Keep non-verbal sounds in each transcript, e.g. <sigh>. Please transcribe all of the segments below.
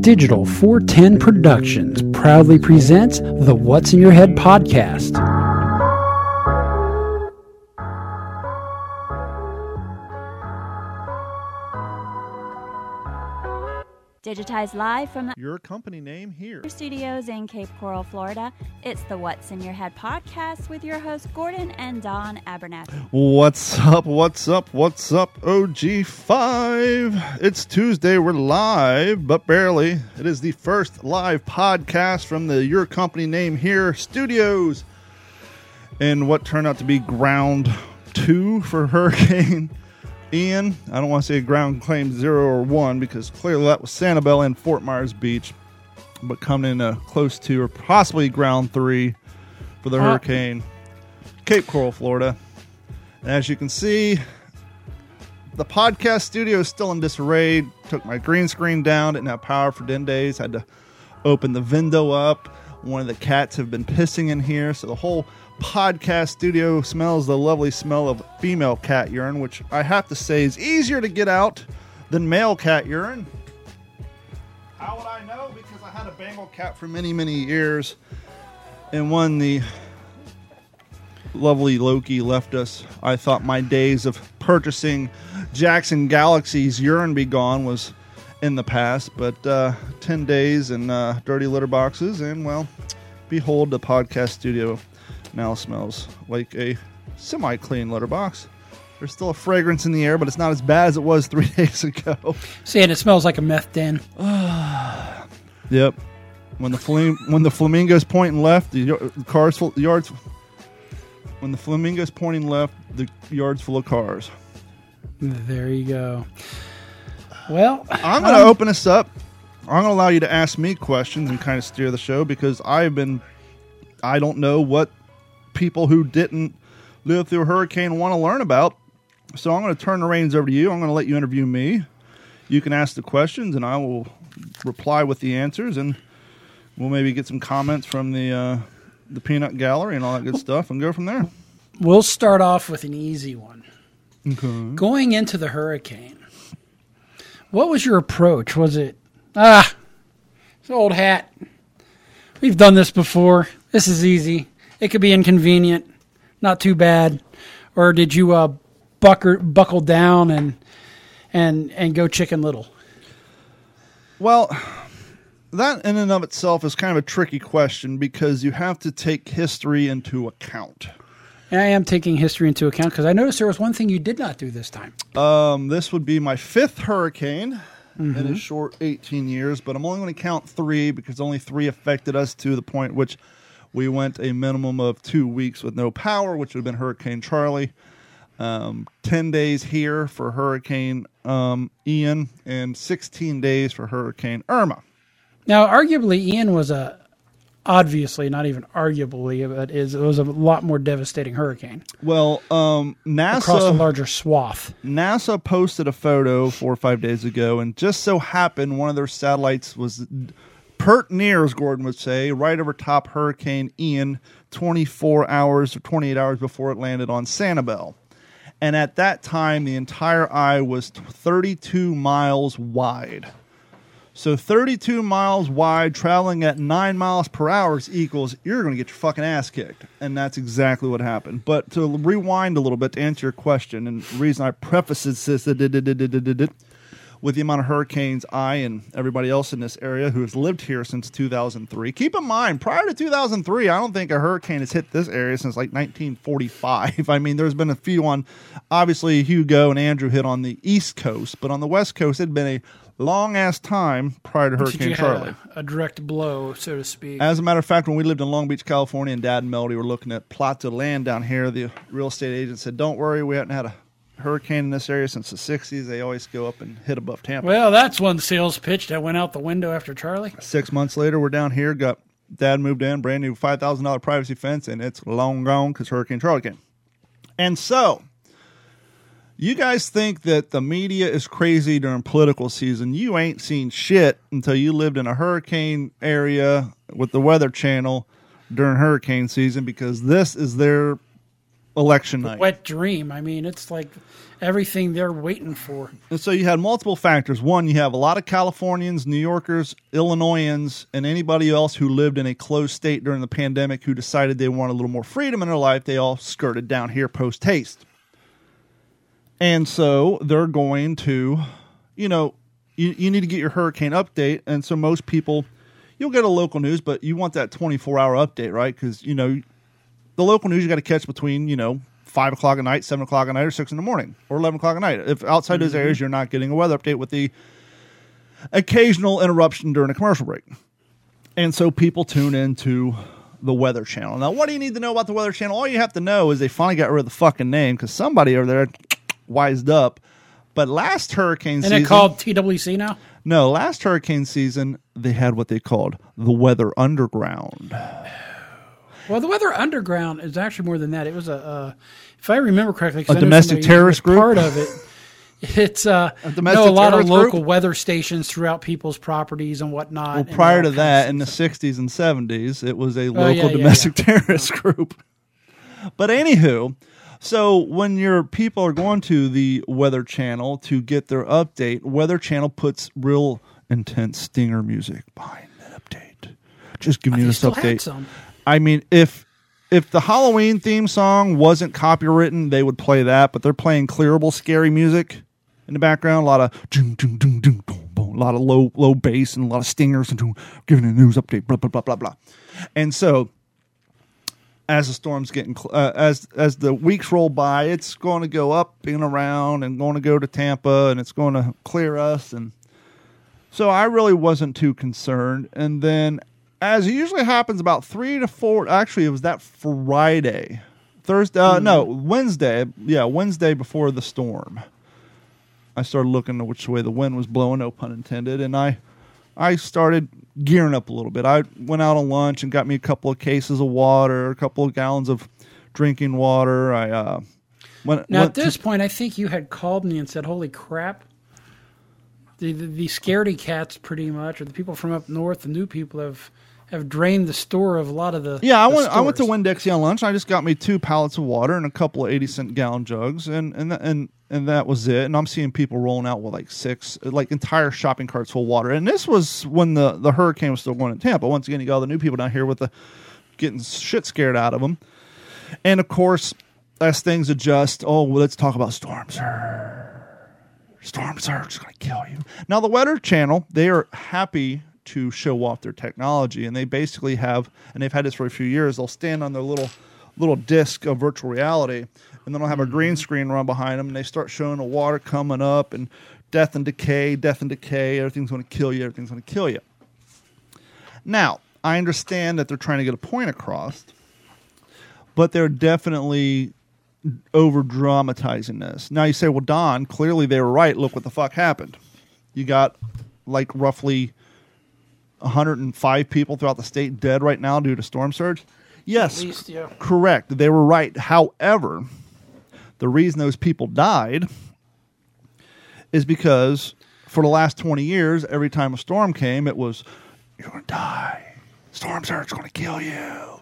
Digital 410 Productions proudly presents the What's in Your Head podcast. Digitized live from the Your company name here. studios in Cape Coral, Florida. It's the What's in Your Head podcast with your hosts Gordon and Don Abernathy. What's up? What's up? What's up? OG5. It's Tuesday. We're live, but barely. It is the first live podcast from the Your Company Name Here studios. And what turned out to be ground two for <laughs> Hurricane Ian. I don't want to say ground claim zero or one because clearly that was Sanibel and Fort Myers Beach. But coming in uh, close to or possibly ground three for the Uh. hurricane, Cape Coral, Florida. And as you can see, the podcast studio is still in disarray. Took my green screen down, didn't have power for 10 days. Had to open the window up. One of the cats have been pissing in here, so the whole podcast studio smells the lovely smell of female cat urine, which I have to say is easier to get out than male cat urine. How would I know? Because I had a Bengal cat for many, many years. And when the lovely Loki left us, I thought my days of purchasing Jackson Galaxy's urine be gone was in the past. But uh, 10 days and uh, dirty litter boxes, and well, behold, the podcast studio now smells like a semi clean litter box. There's still a fragrance in the air, but it's not as bad as it was three <laughs> days ago. See, and it smells like a meth den. <sighs> Yep. When the flam- when the flamingos pointing left, the, y- the cars full, the yards. When the flamingos pointing left, the yards full of cars. There you go. Well, I'm going to um, open this up. I'm going to allow you to ask me questions and kind of steer the show because I've been. I don't know what people who didn't live through a hurricane want to learn about. So I'm going to turn the reins over to you. I'm going to let you interview me. You can ask the questions, and I will reply with the answers, and we'll maybe get some comments from the uh, the peanut gallery and all that good stuff, and go from there. we'll start off with an easy one. Okay. Going into the hurricane, what was your approach? Was it, ah, it's an old hat. We've done this before. This is easy. It could be inconvenient, not too bad. Or did you uh, bucker, buckle down and and and go chicken little? Well, that in and of itself is kind of a tricky question because you have to take history into account. And I am taking history into account because I noticed there was one thing you did not do this time. Um, this would be my fifth hurricane in a short 18 years, but I'm only going to count three because only three affected us to the point which we went a minimum of two weeks with no power, which would have been Hurricane Charley. Um, 10 days here for Hurricane um, Ian, and 16 days for Hurricane Irma. Now, arguably, Ian was a obviously not even arguably, but is it was a lot more devastating hurricane Well, um, NASA across a larger swath. NASA posted a photo four or five days ago, and just so happened one of their satellites was pert near, as Gordon would say, right over top Hurricane Ian, 24 hours or 28 hours before it landed on Sanibel. And at that time, the entire eye was 32 miles wide. So 32 miles wide, traveling at 9 miles per hour equals you're going to get your fucking ass kicked. And that's exactly what happened. But to rewind a little bit to answer your question, and the reason I preface this with the amount of hurricanes I and everybody else in this area who has lived here since 2003. Keep in mind, prior to 2003, I don't think a hurricane has hit this area since like 1945. <laughs> I mean, there's been a few on, obviously, Hugo and Andrew hit on the East Coast, but on the West Coast, it had been a long ass time prior to Hurricane Charley. a, a direct blow, so to speak? As a matter of fact, when we lived in Long Beach, California, and Dad and Melody were looking at plots of land down here, the real estate agent said, "Don't worry, we haven't had a hurricane in this area since the '60s. They always go up and hit above Tampa." well, that's one sales pitch that went out the window after Charley. Six months later, we're down here. Got Dad moved in, brand new five thousand dollar privacy fence, and it's long gone because Hurricane Charley came. And so, you guys think that the media is crazy during political season. You ain't seen shit until you lived in a hurricane area with the Weather Channel during hurricane season because this is their election night. Wet dream. I mean, it's like everything they're waiting for. And so you had multiple factors. One, you have a lot of Californians, New Yorkers, Illinoisans, and anybody else who lived in a closed state during the pandemic who decided they wanted a little more freedom in their life. They all skirted down here post haste. And so they're going to, you know, you, you need to get your hurricane update. And so most people, you'll get a local news, but you want that 24 hour update, right? Because, you know, the local news you got to catch between, you know, five o'clock at night, seven o'clock at night, or six in the morning, or 11 o'clock at night. If outside those areas, mm-hmm. you're not getting a weather update with the occasional interruption during a commercial break. And so people tune into the Weather Channel. Now, what do you need to know about the Weather Channel? All you have to know is they finally got rid of the fucking name because somebody over there wised up. But last hurricane And season, And it called TWC now? no, last hurricane season they had what they called the Weather Underground. Well, the Weather Underground is actually more than that. It was a, uh, if I remember correctly, A domestic terrorist group? Part of it. <laughs> It's uh, a no, a lot of terrorist group? local weather stations throughout people's properties and whatnot. Well, and prior to that, in the 60s and 70s, it was a yeah, local yeah, domestic <laughs> terrorist group. But anywho, so when your people are going to the Weather Channel to get their update, Weather Channel puts real intense stinger music behind that update. Just give me this update. I mean, if if the Halloween theme song wasn't copywritten, they would play that, but they're playing clearable scary music in the background. A lot of boom, boom, a lot of low low bass and a lot of stingers and giving a news update, blah blah blah blah blah. And so as the storm's getting uh, as as the weeks roll by, it's going to go up and around and going to go to Tampa and it's going to clear us and so I really wasn't too concerned. And then, as usually happens, about three to four. Actually, it was that Friday, Thursday. Uh, No, Wednesday. Yeah, Wednesday before the storm. I started looking at which way the wind was blowing. No pun intended. And I, I started gearing up a little bit. I went out on lunch and got me a couple of cases of water, a couple of gallons of drinking water. I uh, went. Now, went at this point, I think you had called me and said, "Holy crap!" The, the the scaredy cats, pretty much, or the people from up north, the new people have have drained the store of a lot of the. Yeah, I the went. I went to stores. Dixie on lunch. I just got me two pallets of water and a couple of eighty cent gallon jugs, and and and and that was it. And I'm seeing people rolling out with like six, like entire shopping carts full of water. And this was when the the hurricane was still going in Tampa. Once again, you got all the new people down here with the getting shit scared out of them. And of course, as things adjust, oh, well, let's talk about storms. surge. Storm surge is going to kill you. Now, the Weather Channel, they are happy to show off their technology, and they basically have, and they've had this for a few years. They'll stand on their little little disc of virtual reality, and then they'll have a green mm-hmm. screen run behind them, and they start showing the water coming up and death and decay, death and decay. Everything's going to kill you. Everything's going to kill you. Now, I understand that they're trying to get a point across, but they're definitely over dramatizing this. Now you say, well, Don, clearly they were right. Look what the fuck happened. You got like roughly 105 people throughout the state dead right now due to storm surge. Yes, least, yeah. correct. They were right. However, the reason those people died is because for the last 20 years, every time a storm came, it was, you're going to die. Storm surge is going to kill you.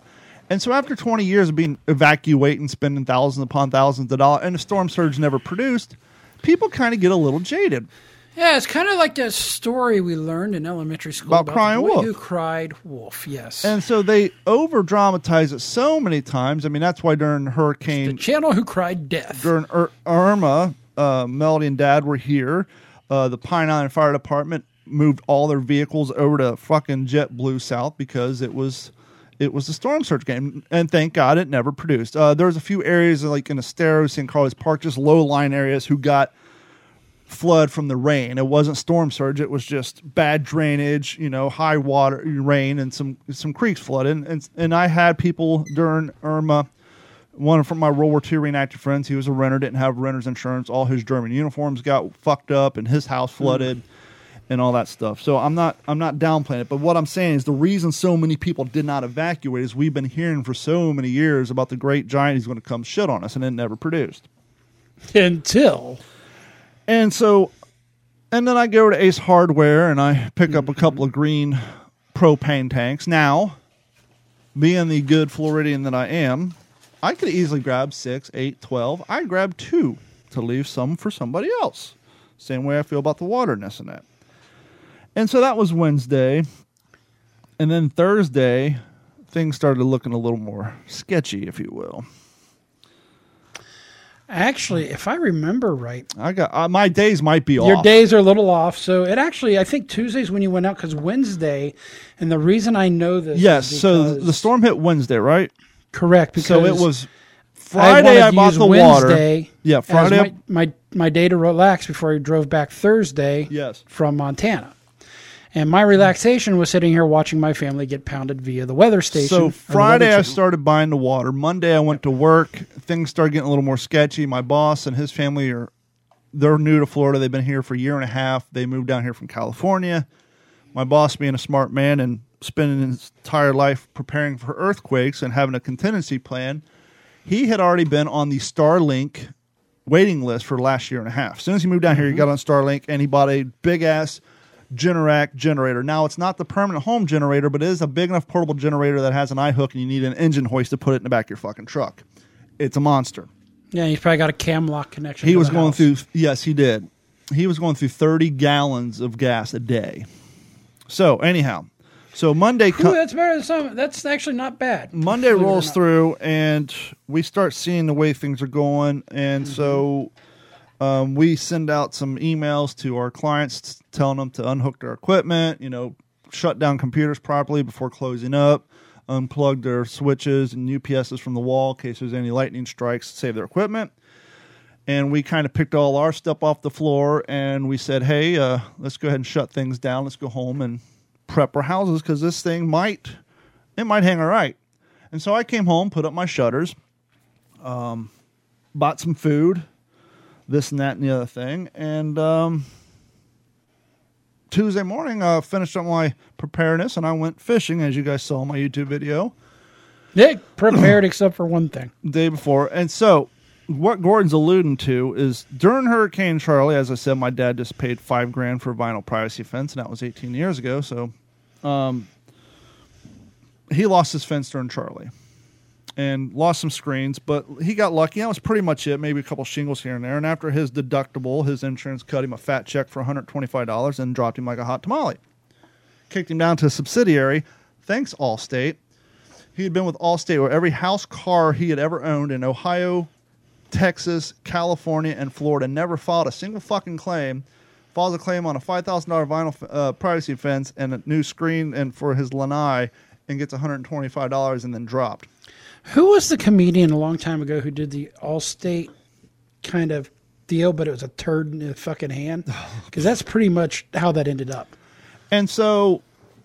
And so after 20 years of being evacuating, spending thousands upon thousands of dollars, and the storm surge never produced, people kind of get a little jaded. Yeah, it's kind of like that story we learned in elementary school About the crying wolf. who cried wolf. Yes, And so they over dramatize it so many times. I mean, that's why during the Hurricane channel who cried death. during Ir- Irma, uh, Melody and Dad were here. Uh, the Pine Island Fire Department moved all their vehicles over to fucking JetBlue South because it was it was a storm surge game, and thank God it never produced. Uh, there was a few areas like in Estero, San Carlos Park, just low line areas who got flood from the rain. It wasn't storm surge; it was just bad drainage, you know, high water, rain, and some some creeks flooded. And and and I had people during Irma one from my World War II reenactor friends, he was a renter, didn't have renter's insurance. All his German uniforms got fucked up, and his house flooded, and all that stuff. So I'm not I'm not downplaying it, but what I'm saying is the reason so many people did not evacuate is we've been hearing for so many years about the great giant who's going to come shit on us, and it never produced. Until And so, and then I go to Ace Hardware and I pick up a mm-hmm. couple of green propane tanks. Now, being the good Floridian that I am, I could easily grab six, eight, twelve. I grabbed two to leave some for somebody else. Same way I feel about the waterness in that. And so that was Wednesday. And then Thursday, things started looking a little more sketchy, if you will. Actually, if I remember right, I got uh, my days might be off. your days are a little off. So it actually, I think Tuesday's when you went out because Wednesday, and the reason I know this, yes, so the storm hit Wednesday, right? correct. Because So it was Friday. I, to bought the Wednesday water. Yeah, Friday. I- my, my my day to relax before I drove back Thursday. Yes. from Montana. And my relaxation was sitting here watching my family get pounded via the weather station. So Friday I started buying the water. Monday I went to work. Things started getting a little more sketchy. My boss and his family are they're new to Florida. They've been here for a year and a half. They moved down here from California. My boss being a smart man and spending his entire life preparing for earthquakes and having a contingency plan, he had already been on the Starlink waiting list for the last year and a half. As soon as he moved down here, he mm-hmm. got on Starlink and he bought a big ass Generac generator. Now it's not the permanent home generator, but it is a big enough portable generator that has an eye hook and you need an engine hoist to put it in the back of your fucking truck. It's a monster. Yeah, he's probably got a cam lock connection. He was going house. through yes, he did. He was going through 30 gallons of gas a day. So, anyhow, so Monday Ooh, that's better than some. That's actually not bad. Monday Believe it or rolls through and we start seeing the way things are going. And Mm-hmm. so um, we send out some emails to our clients telling them to unhook their equipment, you know, shut down computers properly before closing up, unplug their switches and UPSs from the wall in case there's any lightning strikes, to save their equipment. And we kind of picked all our stuff off the floor and we said, hey, uh, let's go ahead and shut things down. Let's go home and prep our houses because this thing might, it might hang all right. And so I came home, put up my shutters, um, bought some food, this and that and the other thing, and um, Tuesday morning I finished up my preparedness and I went fishing, as you guys saw in my YouTube video They prepared except for one thing. <clears throat> day before. And so what Gordon's alluding to is during Hurricane Charley, as I said, my dad just paid five grand for a vinyl privacy fence, and that was 18 years ago. So um, he lost his fence during Charley and lost some screens, but he got lucky. That was pretty much it, maybe a couple shingles here and there. And after his deductible, his insurance cut him a fat check for $125 and dropped him like a hot tamale. Kicked him down to a subsidiary. Thanks, Allstate. He had been with Allstate where every house car he had ever owned in Ohio, Texas, California, and Florida never filed a single fucking claim. Files a claim on a five thousand dollar vinyl uh, privacy fence and a new screen and for his lanai and gets one hundred and twenty five dollars and then dropped. Who was the comedian a long time ago who did the Allstate kind of deal, but it was a turd in the fucking hand? <laughs> Oh. Because that's pretty much how that ended up. And so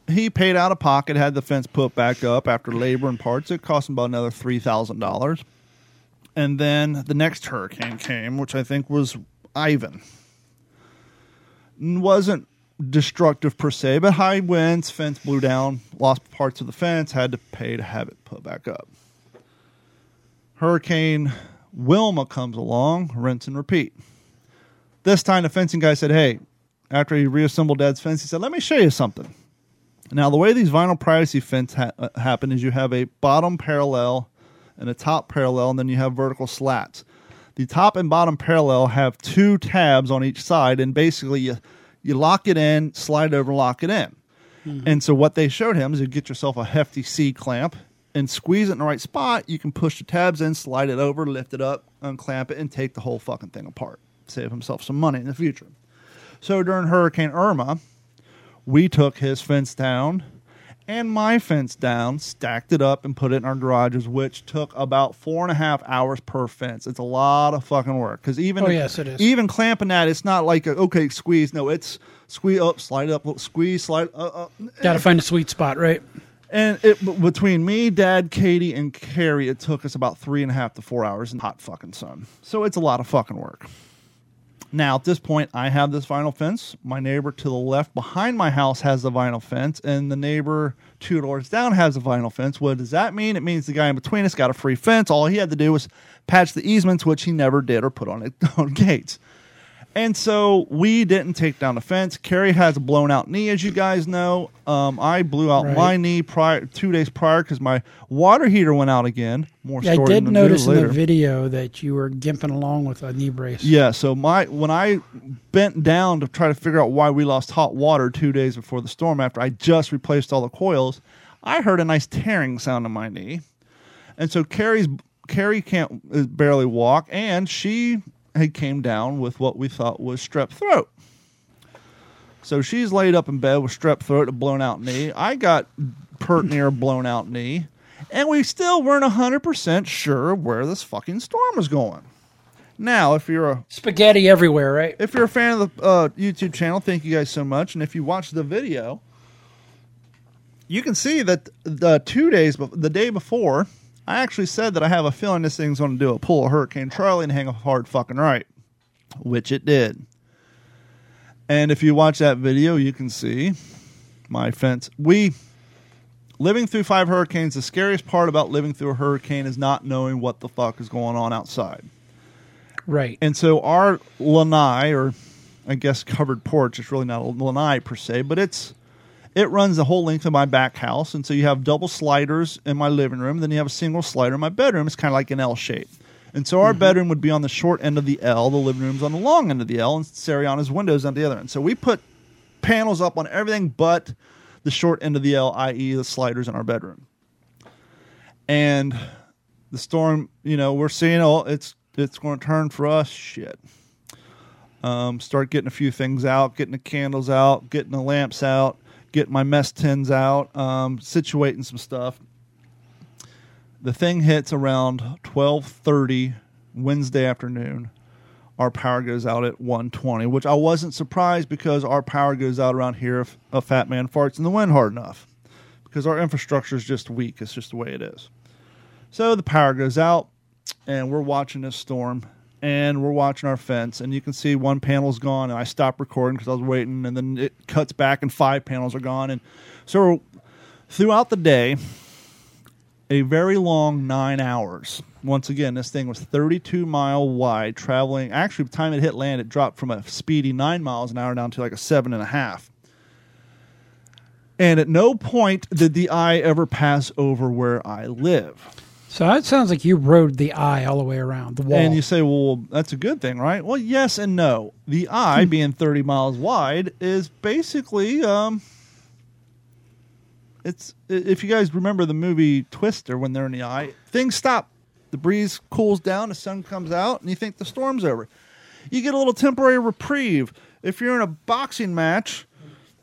he paid out of pocket, had the fence put back up after labor and parts. It cost him about another three thousand dollars. And then the next hurricane came, which I think was Ivan. Wasn't destructive per se, but high winds, fence blew down, lost parts of the fence, had to pay to have it put back up. Hurricane Wilma comes along, rinse and repeat. This time the fencing guy said, Hey, after he reassembled Dad's fence, he said, Let me show you something. Now, the way these vinyl privacy fence ha- uh, happen is you have a bottom parallel and a top parallel, and then you have vertical slats. The top and bottom parallel have two tabs on each side, and basically you, you lock it in, slide it over, lock it in. And so what they showed him is you get yourself a hefty C clamp and squeeze it in the right spot. You can push the tabs in, slide it over, lift it up, unclamp it, and take the whole fucking thing apart. Save himself some money in the future. So during Hurricane Irma, we took his fence down and my fence down, stacked it up, and put it in our garages, which took about four and a half hours per fence. It's a lot of fucking work because even Oh, yes, it is. even clamping that, it's not like a, okay squeeze. No, it's squeeze up, slide it up, squeeze, slide. Uh, uh, Got to find a sweet spot, right? And it between me, Dad, Katie, and Carrie, it took us about three and a half to four hours in hot fucking sun. So it's a lot of fucking work. Now at this point, I have this vinyl fence. My neighbor to the left behind my house has a vinyl fence, and the neighbor two doors down has a vinyl fence. What does that mean? It means the guy in between us got a free fence. All he had to do was patch the easements, which he never did or put on it <laughs> on gates. And so we didn't take down the fence. Carrie has a blown out knee, as you guys know. Um, I blew out Right. my knee prior two days prior because my water heater went out again. More Yeah, I did notice in the video that you were gimping along with a knee brace. Yeah, so my when I bent down to try to figure out why we lost hot water two days before the storm after I just replaced all the coils, I heard a nice tearing sound in my knee. And so Carrie's Carrie can't uh, barely walk and she had came down with what we thought was strep throat. So she's laid up in bed with strep throat, a blown out knee. I got pert near blown out knee. And we still weren't 100% sure where this fucking storm was going. Now, if you're a Spaghetti everywhere, right? if you're a fan of the uh, YouTube channel, thank you guys so much. And if you watch the video, you can see that the two days, the day before, I actually said that I have a feeling this thing's going to do a pull a Hurricane Charley and hang a hard fucking right, which it did. And if you watch that video, you can see my fence. We living through five hurricanes. The scariest part about living through a hurricane is not knowing what the fuck is going on outside. Right. And so our lanai, or I guess covered porch, it's really not a lanai per se, but it's it runs the whole length of my back house. And so you have double sliders in my living room, then you have a single slider in my bedroom. It's kind of like an L shape. And so our bedroom would be on the short end of the L, the living room's on the long end of the L, and Sariana's windows on the other end. So we put panels up on everything but the short end of the L, i.e., the sliders in our bedroom. And the storm, you know, we're seeing oh, it's it's going to turn for us. Shit. Um, start getting a few things out, getting the candles out, getting the lamps out, getting my mess tins out, um, situating some stuff. The thing hits around twelve thirty Wednesday afternoon. Our power goes out at one twenty, which I wasn't surprised because our power goes out around here if a fat man farts in the wind hard enough. Because our infrastructure is just weak. It's just the way it is. So the power goes out, and we're watching this storm, and we're watching our fence, and you can see one panel's gone, and I stopped recording because I was waiting, and then it cuts back, and five panels are gone, and so throughout the day, a very long nine hours. Once again, this thing was 32 mile wide, traveling. Actually, by the time it hit land, it dropped from a speedy nine miles an hour down to like a seven and a half. And at no point did the eye ever pass over where I live. So that sounds like you rode the eye all the way around the wall. And you say, well, that's a good thing, right? Well, yes and no. The eye, being 30 miles wide, is basically, um, it's if you guys remember the movie Twister when they're in the eye, things stop. The breeze cools down, the sun comes out, and you think the storm's over. You get a little temporary reprieve. If you're in a boxing match,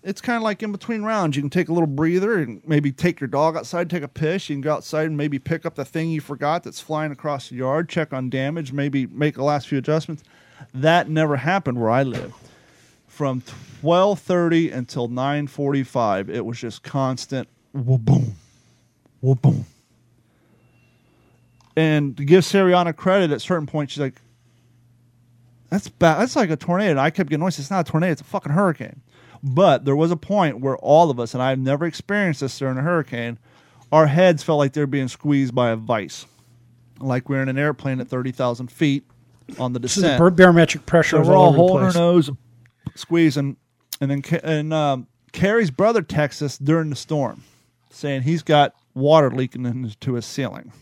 it's kind of like in between rounds. You can take a little breather and maybe take your dog outside, take a piss. You can go outside and maybe pick up the thing you forgot that's flying across the yard, check on damage, maybe make the last few adjustments. That never happened where I live. From 12:30 until 9:45, it was just constant boom, boom. And to give Sariana credit, at certain points, she's like, "That's bad. That's like a tornado." And I kept getting noise. It's not a tornado. It's a fucking hurricane. But there was a point where all of us, and I've never experienced this during a hurricane, our heads felt like they're being squeezed by a vice, like we're in an airplane at thirty thousand feet on the descent. bar- barometric pressure So we're all all holding our nose, squeezing, and then and um, Carrie's brother texts us during the storm, saying he's got water leaking into his ceiling.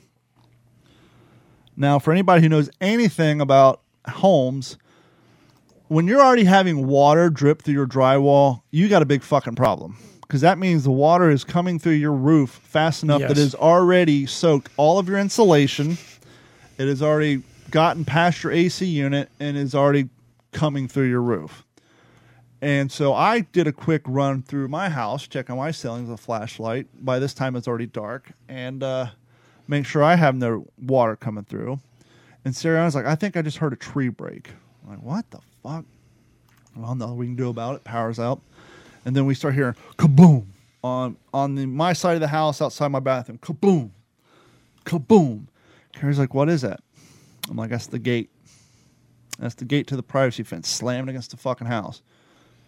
Now, for anybody who knows anything about homes, when you're already having water drip through your drywall, you got a big fucking problem. Because that means the water is coming through your roof fast enough that Yes. it has already soaked all of your insulation. It has already gotten past your AC unit and is already coming through your roof. And so I did a quick run through my house, check on my ceilings with a flashlight. By this time, it's already dark, and uh, make sure I have no water coming through. And Sarah was like, I think I just heard a tree break. I'm like, what the fuck? Well, nothing we can do about it. Power's out. And then we start hearing kaboom on on the my side of the house outside my bathroom. Kaboom, kaboom. Carrie's like, what is that? I'm like, that's the gate. That's the gate to the privacy fence, slamming against the fucking house.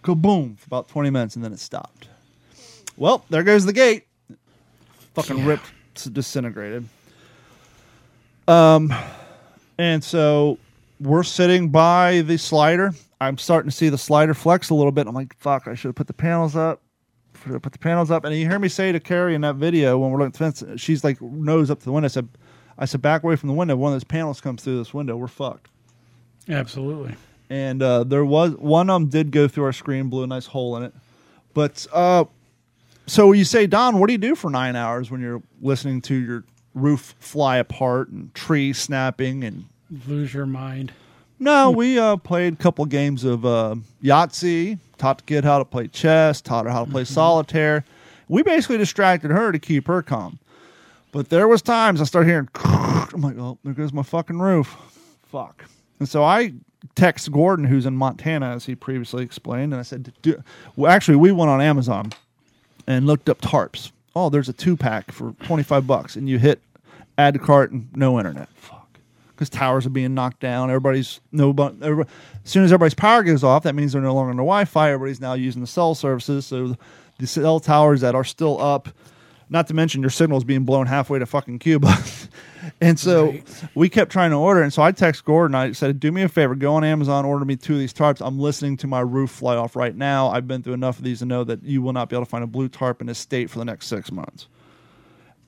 Kaboom for about 20 minutes, and then it stopped. Well, there goes the gate. Fucking Yeah. ripped, disintegrated. Um, and so we're sitting by the slider. I'm starting to see the slider flex a little bit. I'm like, fuck, I should have put the panels up. Should have put the panels up. And you hear me say to Carrie in that video when we're looking at the fence, she's like nose up to the window. I said, I said, back away from the window. One of those panels comes through this window. We're fucked. Absolutely. And uh, there was one of them did go through our screen, blew a nice hole in it. But uh, so you say, Don, what do you do for nine hours when you're listening to your roof fly apart and tree snapping and Lose your mind. no, we uh, played a couple games of uh, Yahtzee, taught the kid how to play chess, taught her how to play solitaire. We basically distracted her to keep her calm. But there was times I started hearing, <laughs> I'm like, oh, there goes my fucking roof. Fuck. And so I text Gordon, who's in Montana, as he previously explained, and I said, "Do- well, actually, we went on Amazon and looked up tarps. Oh, there's a two pack for 25 bucks, and you hit add to cart and no internet. Fuck. Because towers are being knocked down. Everybody's no, but everybody, as soon as everybody's power goes off, that means they're no longer on the Wi-Fi. Everybody's now using the cell services. So the cell towers that are still up, not to mention your signal is being blown halfway to fucking Cuba. <laughs> and so Right. we kept trying to order. And so I text Gordon. I said, "Do me a favor, go on Amazon, order me two of these tarps. I'm listening to my roof fly off right now. I've been through enough of these to know that you will not be able to find a blue tarp in this state for the next six months."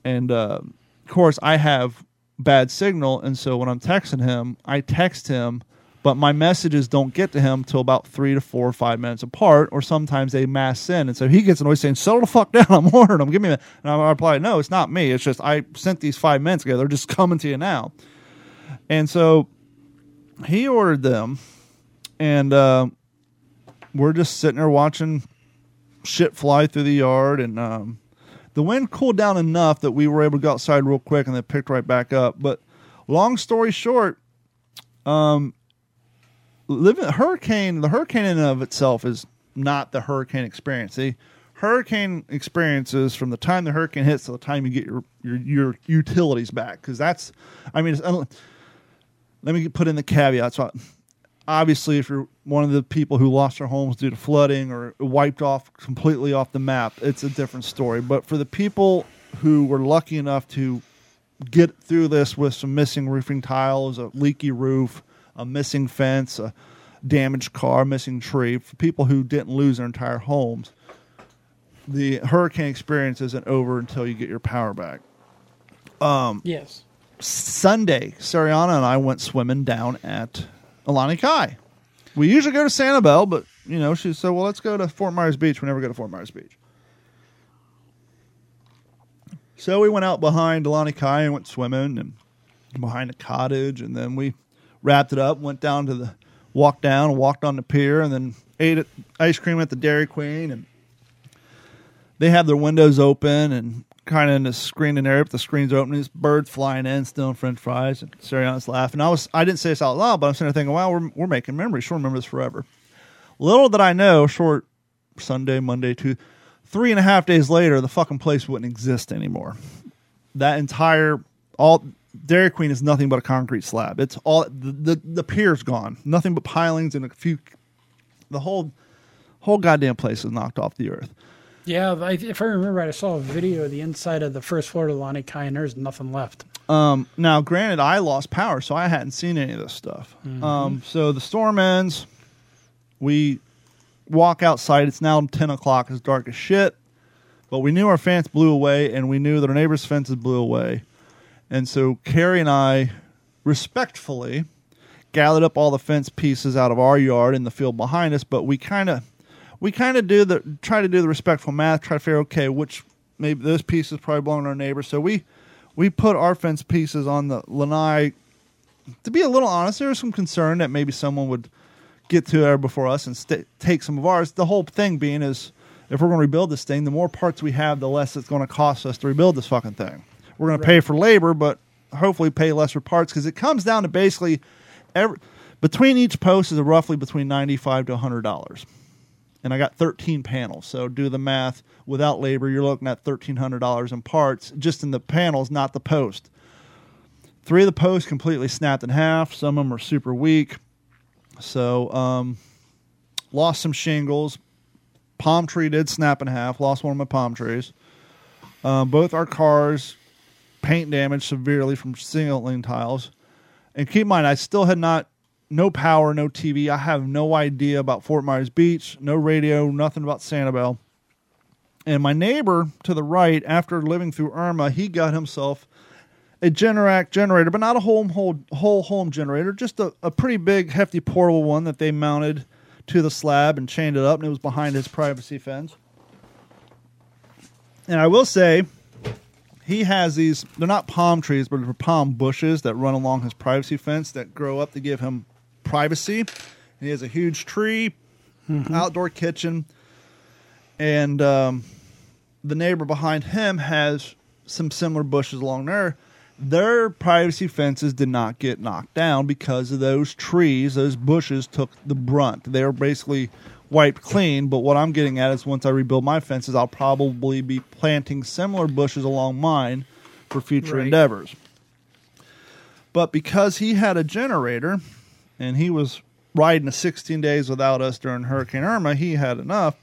And uh, of course, I have bad signal, and so when I'm texting him, I text him, but my messages don't get to him till about three to four or five minutes apart, or sometimes they mass in, and so he gets annoyed saying, "Settle the fuck down! <laughs> I'm ordering them. Give me." A-. And I reply, "No, it's not me. It's just I sent these five minutes ago. They're just <laughs> coming to you now." And so he ordered them, and uh, we're just sitting there watching shit fly through the yard, and um, the wind cooled down enough that we were able to go outside real quick, and then picked right back up. But long story short, um, living hurricane, the hurricane in and of itself is not the hurricane experience. The hurricane experiences from the time the hurricane hits to the time you get your your, your utilities back, because that's, I mean, let me put in the caveat. So, obviously, if you're one of the people who lost their homes due to flooding or wiped off completely off the map, it's a different story. But for the people who were lucky enough to get through this with some missing roofing tiles, a leaky roof, a missing fence, a damaged car, missing tree, for people who didn't lose their entire homes, the hurricane experience isn't over until you get your power back. Um, yes. Sunday, Sariana and I went swimming down at Alani Kai. We usually go to Sanibel, but you know, she said, "Well, let's go to Fort Myers Beach." We never go to Fort Myers Beach. So we went out behind Alani Kai and went swimming and behind a cottage, and then we wrapped it up, went down to the walked down, walked on the pier, and then ate ice cream at the Dairy Queen, and they have their windows open and kind of in the screen in there. If the screen's open, there's birds flying in, stealing French fries, and Sariana's laughing. I was I didn't say this out loud, but I'm sitting there thinking, wow, we're we're making memories. She'll remember this forever. Little did I know, short Sunday, Monday, two, three and a half days later, the fucking place wouldn't exist anymore. That entire all Dairy Queen is nothing but a concrete slab. It's all the the, the pier's gone. Nothing but pilings and a few. The whole whole goddamn place is knocked off the earth. Yeah, I, if I remember right, I saw a video of the inside of the first floor of Lani Kai, and there's nothing left. Um, now, granted, I lost power, so I hadn't seen any of this stuff. Um, so the storm ends. We walk outside. It's now 10 o'clock. It's dark as shit. But we knew our fence blew away, and we knew that our neighbor's fences blew away. And so Carrie and I respectfully gathered up all the fence pieces out of our yard in the field behind us, but we kind of we kind of do the try to do the respectful math, try to figure okay which maybe those pieces probably belong to our neighbor. So we we put our fence pieces on the lanai. To be a little honest, there was some concern that maybe someone would get to there before us and sta take some of ours. The whole thing being is if we're going to rebuild this thing, the more parts we have, the less it's going to cost us to rebuild this fucking thing. We're going to pay for labor, but hopefully pay less for parts because it comes down to basically every between each post is roughly between ninety five to hundred dollars and I got 13 panels. So do the math. Without labor, you're looking at $1,300 in parts just in the panels, not the post. Three of the posts completely snapped in half. Some of them are super weak. So um, lost some shingles. Palm tree did snap in half. Lost one of my palm trees. Um, both our cars paint damage severely from ceiling tiles. And keep in mind, I still had not no power, no TV. I have no idea about Fort Myers Beach, no radio, nothing about Sanibel. And my neighbor to the right, after living through Irma, he got himself a Generac generator, but not a whole whole, whole home generator, just a, a pretty big, hefty portable one that they mounted to the slab and chained it up, and it was behind his privacy fence. And I will say, he has these, they're not palm trees, but they're palm bushes that run along his privacy fence that grow up to give him privacy. And he has a huge tree, outdoor kitchen, and um, the neighbor behind him has some similar bushes along there. Their privacy fences did not get knocked down because of those trees, those bushes took the brunt. They were basically wiped clean. But what I'm getting at is once I rebuild my fences, I'll probably be planting similar bushes along mine for future Right. endeavors. But because he had a generator and he was riding the 16 days without us during Hurricane Irma, he had enough.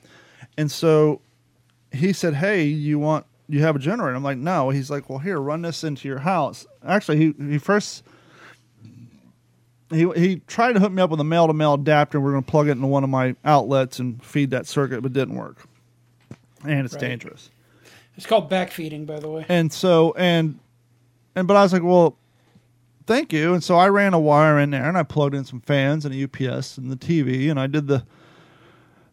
And so he said, "Hey, you want you have a generator?" I'm like, "No." He's like, "Well, here, run this into your house." Actually, he he first he he tried to hook me up with a male to male adapter. We're going to plug it into one of my outlets and feed that circuit, but it didn't work, and it's Right. dangerous. It's called backfeeding, by the way. And so and and but I was like, well, thank you. And so I ran a wire in there and I plugged in some fans and a UPS and the TV and I did the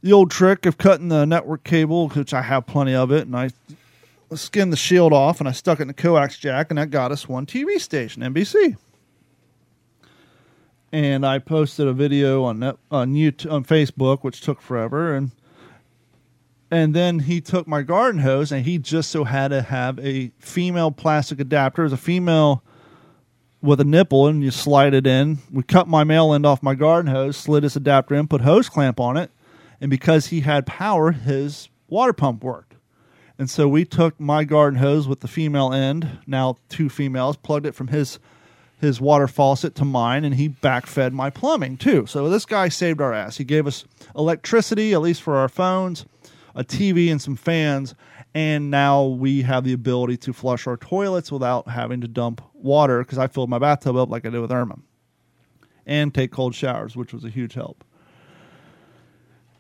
the old trick of cutting the network cable, which I have plenty of it, and I skinned the shield off and I stuck it in the coax jack and that got us one TV station, NBC. And I posted a video on net, on YouTube, on Facebook, which took forever, and and then he took my garden hose and he just so had to have a female plastic adapter. It was a female with a nipple and you slide it in. We cut my male end off my garden hose, slid this adapter in, put hose clamp on it, and because he had power, his water pump worked. And so we took my garden hose with the female end, now two females, plugged it from his his water faucet to mine, and he backfed my plumbing too. So this guy saved our ass. He gave us electricity, at least for our phones, a TV, and some fans. And now we have the ability to flush our toilets without having to dump water because I filled my bathtub up like I did with Irma, and take cold showers, which was a huge help.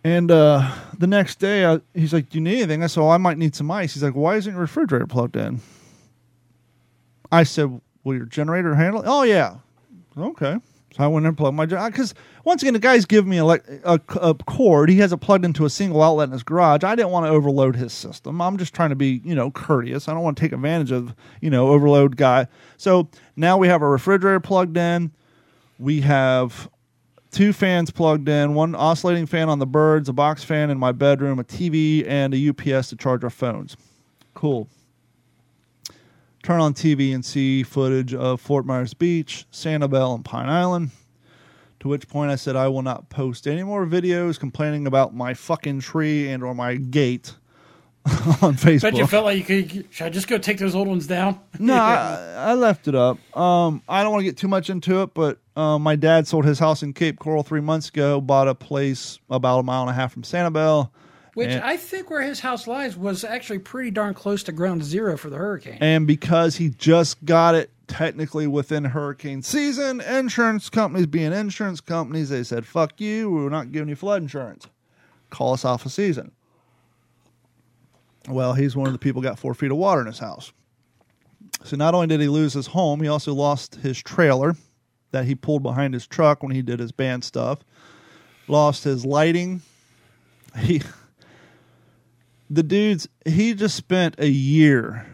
And uh, the next day, I, he's like, "Do you need anything?" I said, well, "I might need some ice." He's like, "Why isn't your refrigerator plugged in?" I said, "Will your generator handle it?" Oh yeah, okay. So I went and plugged my job because once again, the guy's giving me a, a, a cord. He has it plugged into a single outlet in his garage. I didn't want to overload his system. I'm just trying to be you know courteous. I don't want to take advantage of you know overload guy. So now we have a refrigerator plugged in. We have two fans plugged in, one oscillating fan on the birds, a box fan in my bedroom, a TV, and a UPS to charge our phones. Cool. Turn on TV and see footage of Fort Myers Beach, Sanibel, and Pine Island. To which point I said I will not post any more videos complaining about my fucking tree and or my gate <laughs> on Facebook. Bet you felt like you could. Should I just go take those old ones down? No, I, <laughs> I left it up. Um, I don't want to get too much into it, but uh, my dad sold his house in Cape Coral three months ago. Bought a place about a mile and a half from Sanibel, Which And- I think where his house lies was actually pretty darn close to ground zero for the hurricane. and because he just got it technically within hurricane season, insurance companies being insurance companies, they said, "Fuck you, we're not giving you flood insurance. Call us off a season." Well, he's one of the people who got four feet of water in his house. So not only did he lose his home, he also lost his trailer that he pulled behind his truck when he did his band stuff. Lost his lighting. <laughs> He the dude's he just spent a year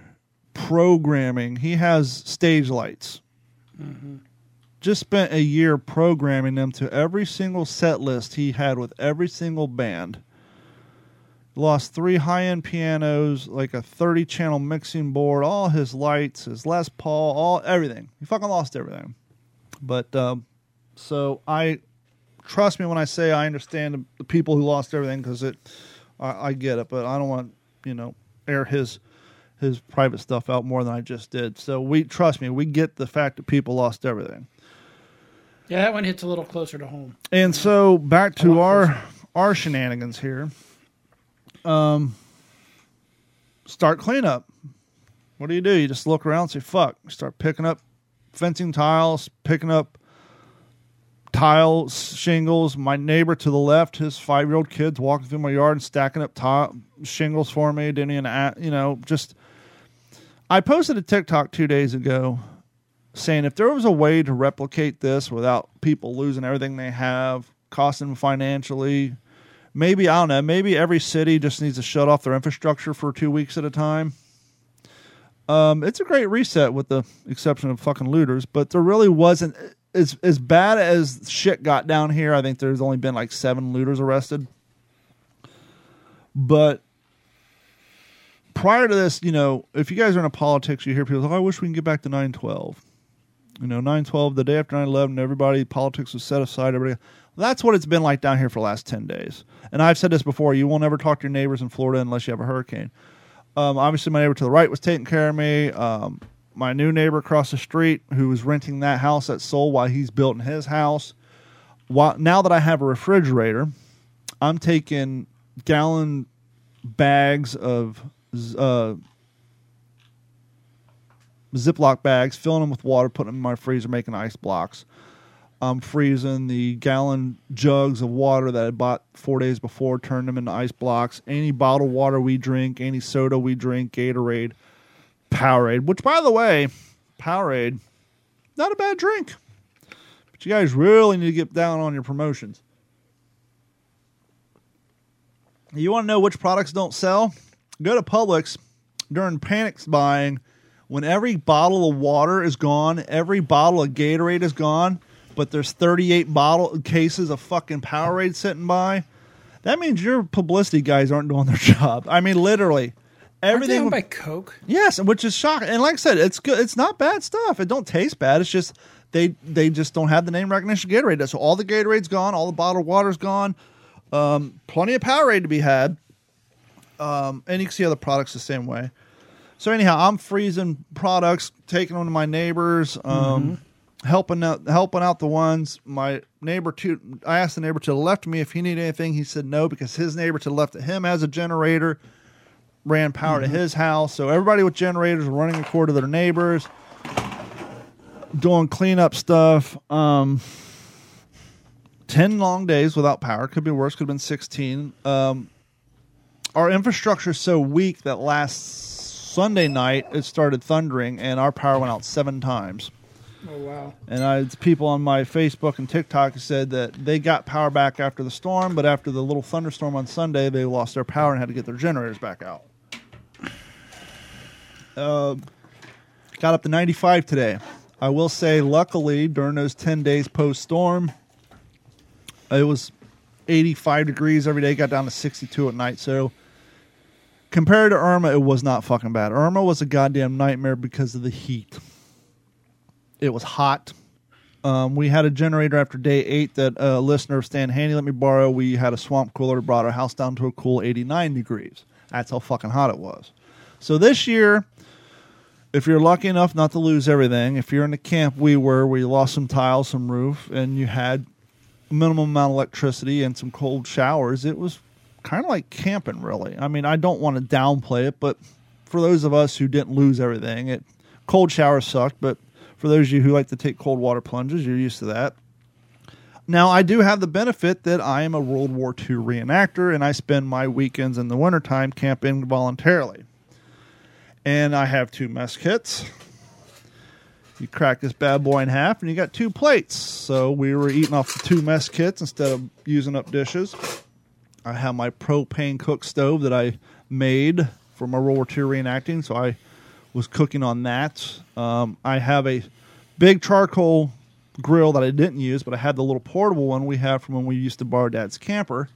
programming. He has stage lights. Just spent a year programming them to every single set list he had with every single band. Lost three high end pianos, like a 30 channel mixing board, all his lights, his Les Paul, all everything. He fucking lost everything. But um, so I trust me when I say I understand the, the people who lost everything because it, I, I get it, but I don't want you know air his his private stuff out more than I just did. So we trust me, we get the fact that people lost everything. yeah, that one hits a little closer to home. And so back to lot our our shenanigans here. Um, start cleanup. What do you do? You just look around and say, "Fuck!" Start picking up fencing tiles, picking up tile shingles. My neighbor to the left, his five year old kids walking through my yard and stacking up tile shingles for me. Didn't even, you know, just. I posted a TikTok two days ago saying if there was a way to replicate this without people losing everything they have, costing them financially, maybe, I don't know, maybe every city just needs to shut off their infrastructure for two weeks at a time. Um, it's a great reset with the exception of fucking looters, but there really wasn't as as bad as shit got down here. I think there's only been like seven looters arrested. But prior to this, you know, if you guys are into politics, you hear people, "Oh, I wish we can get back to 912." You know, 912, the day after 9/11, everybody politics was set aside. Everybody, that's what it's been like down here for the last 10 days. And I've said this before: you will never talk to your neighbors in Florida unless you have a hurricane. Um, obviously, my neighbor to the right was taking care of me. Um, my new neighbor across the street, who was renting that house that sold while he's building his house. While, now that I have a refrigerator, I'm taking gallon bags of uh, Ziploc bags, filling them with water, putting them in my freezer, making ice blocks. I'm freezing the gallon jugs of water that I bought four days before, turn them into ice blocks. Any bottled water we drink, any soda we drink, Gatorade, Powerade, which, by the way, Powerade, not a bad drink. But you guys really need to get down on your promotions. You want to know which products don't sell? Go to Publix during panic buying when every bottle of water is gone, every bottle of Gatorade is gone, but there's 38 bottle cases of fucking Powerade sitting by. That means your publicity guys aren't doing their <laughs> job. I mean, literally, Aren't they everything. by Coke? Yes, which is shocking. And like I said, it's good. It's not bad stuff. It don't taste bad. It's just they they just don't have the name recognition Gatorade. So all the Gatorade's gone. All the bottled water's gone. Um, plenty of Powerade to be had. Um, and you can see other products the same way. So anyhow, I'm freezing products, taking them to my neighbors, um, helping out helping out the ones. My neighbor to I asked the neighbor to the left of me if he needed anything. He said no because his neighbor to the left of him has a generator ran power to his house. So everybody with generators were running a cord to their neighbors, doing cleanup stuff. Um, Ten long days without power could be worse. Could have been sixteen. Um, our infrastructure is so weak that last Sunday night it started thundering and our power went out seven times. Oh wow! And I, people on my Facebook and TikTok said that they got power back after the storm, but after the little thunderstorm on Sunday, they lost their power and had to get their generators back out. Uh, got up to 95 today. I will say, luckily, during those 10 days post storm, it was 85 degrees every day, got down to 62 at night. So, compared to Irma, it was not fucking bad. Irma was a goddamn nightmare because of the heat. It was hot. Um, we had a generator after day eight that a listener of Stan Handy let me borrow. We had a swamp cooler brought our house down to a cool 89 degrees. That's how fucking hot it was. So this year, if you're lucky enough not to lose everything, if you're in the camp we were, where you lost some tiles, some roof, and you had a minimum amount of electricity and some cold showers, it was kind of like camping, really. I mean, I don't want to downplay it, but for those of us who didn't lose everything, it cold showers sucked, but for those of you who like to take cold water plunges, you're used to that. Now, I do have the benefit that I am a World War II reenactor and I spend my weekends in the wintertime camping voluntarily. And I have two mess kits. You crack this bad boy in half and you got two plates. So we were eating off the two mess kits instead of using up dishes. I have my propane cook stove that I made for my World War II reenacting. So I was cooking on that. Um, I have a big charcoal grill that I didn't use, but I had the little portable one we have from when we used to borrow Dad's camper.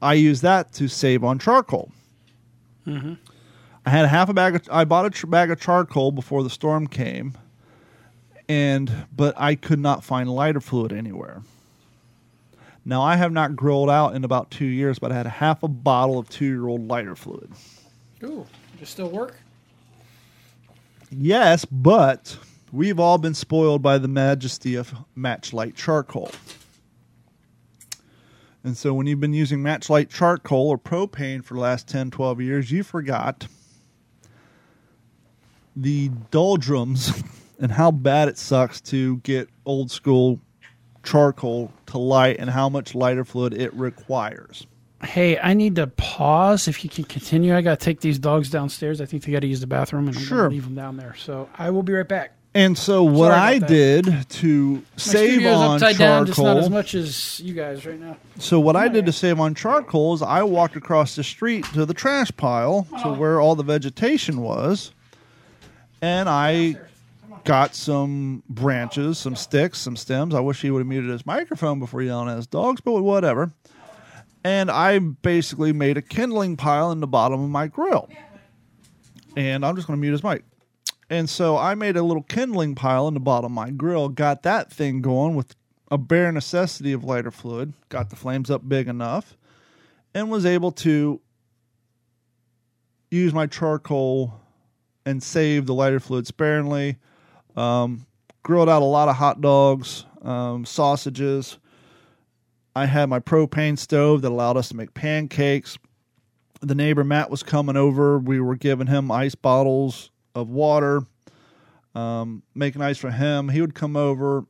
I use that to save on charcoal. I had a half a bag. Of, I bought a tr- bag of charcoal before the storm came, and but I could not find lighter fluid anywhere. Now I have not grilled out in about two years, but I had a half a bottle of two-year-old lighter fluid. Ooh, does it still work? Yes, but we've all been spoiled by the majesty of Matchlight charcoal. And so when you've been using Matchlight charcoal or propane for the last 10, 12 years, you forgot the doldrums <laughs> and how bad it sucks to get old school charcoal to light and how much lighter fluid it requires. Hey, I need to pause. If you can continue, I got to take these dogs downstairs. I think they got to use the bathroom, and Sure. leave them down there. So I will be right back. And so what Sorry I did to My save on upside down, just not as much as you guys right now. so what I did to save on charcoal is I walked across the street to the trash pile to where all the vegetation was, and I got some branches, some sticks, some stems. I wish he would have muted his microphone before yelling at his dogs, but whatever. And I basically made a kindling pile in the bottom of my grill. And I'm just going to mute his mic. And so I made a little kindling pile in the bottom of my grill, got that thing going with a bare necessity of lighter fluid, got the flames up big enough, and was able to use my charcoal and save the lighter fluid sparingly. Um, grilled out a lot of hot dogs, um, sausages. I had my propane stove that allowed us to make pancakes. The neighbor Matt was coming over. We were giving him ice bottles of water, um, making ice for him. He would come over,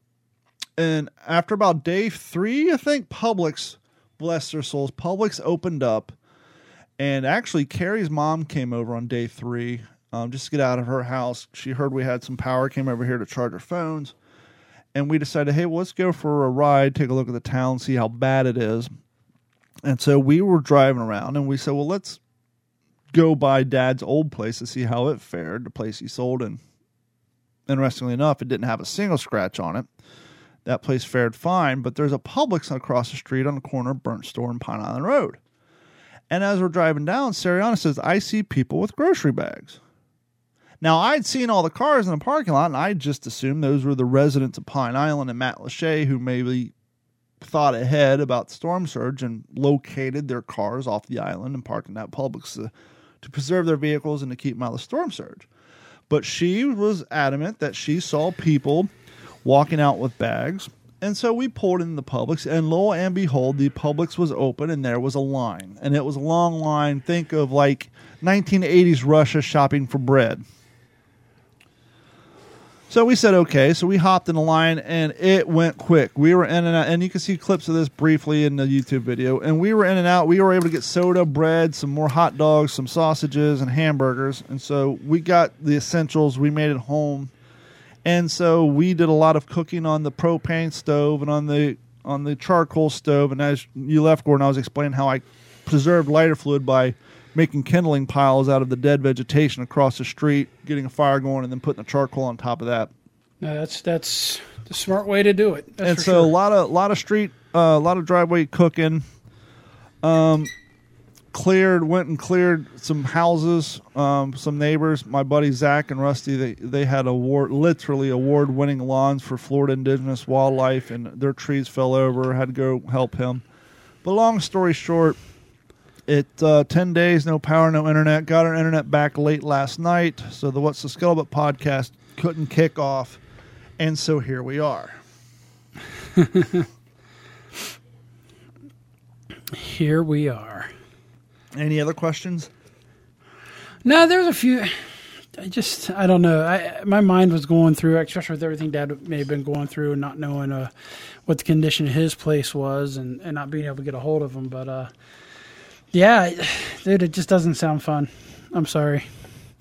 and after about day three, I think Publix, bless their souls, Publix opened up, and actually Carrie's mom came over on day three um, just to get out of her house. She heard we had some power, came over here to charge her phones, and we decided, hey, well, let's go for a ride, take a look at the town, see how bad it is. And so we were driving around, and we said, well, let's go by Dad's old place to see how it fared, the place he sold. And interestingly enough, it didn't have a single scratch on it. That place fared fine, but there's a Publix across the street on the corner of Burnt Store and Pine Island Road. And as we're driving down, Sariana says, I see people with grocery bags. Now, I'd seen all the cars in the parking lot, and I just assumed those were the residents of Pine Island and Matlacha who maybe thought ahead about storm surge and located their cars off the island and parked in that Publix to, to preserve their vehicles and to keep them out of storm surge. But she was adamant that she saw people walking out with bags. And so we pulled in the Publix, and lo and behold, the Publix was open, and there was a line. And it was a long line. Think of like 1980s Russia shopping for bread. So we said okay. So we hopped in the line and it went quick. We were in and out, and you can see clips of this briefly in the YouTube video. And we were in and out. We were able to get soda, bread, some more hot dogs, some sausages, and hamburgers. And so we got the essentials. We made it home. And so we did a lot of cooking on the propane stove and on the on the charcoal stove. And as you left, Gordon, I was explaining how I preserved lighter fluid by making kindling piles out of the dead vegetation across the street, getting a fire going, and then putting the charcoal on top of that. No, that's that's the smart way to do it. And so a lot of lot of street, uh, a lot of driveway cooking. Um, cleared, went and cleared some houses, um, some neighbors. My buddy Zach and Rusty, they they had award, literally award winning lawns for Florida indigenous wildlife, and their trees fell over. Had to go help him. But long story short, it uh, ten days, no power, no internet. Got our internet back late last night, so the What's the Scuttlebutt podcast couldn't kick off, and so here we are. <laughs> Here we are. Any other questions? No, there's a few. I just, I don't know. I my mind was going through, especially with everything Dad may have been going through, and not knowing uh, what the condition of his place was, and, and not being able to get a hold of him. But uh, yeah, <sighs> dude, it just doesn't sound fun. I'm sorry.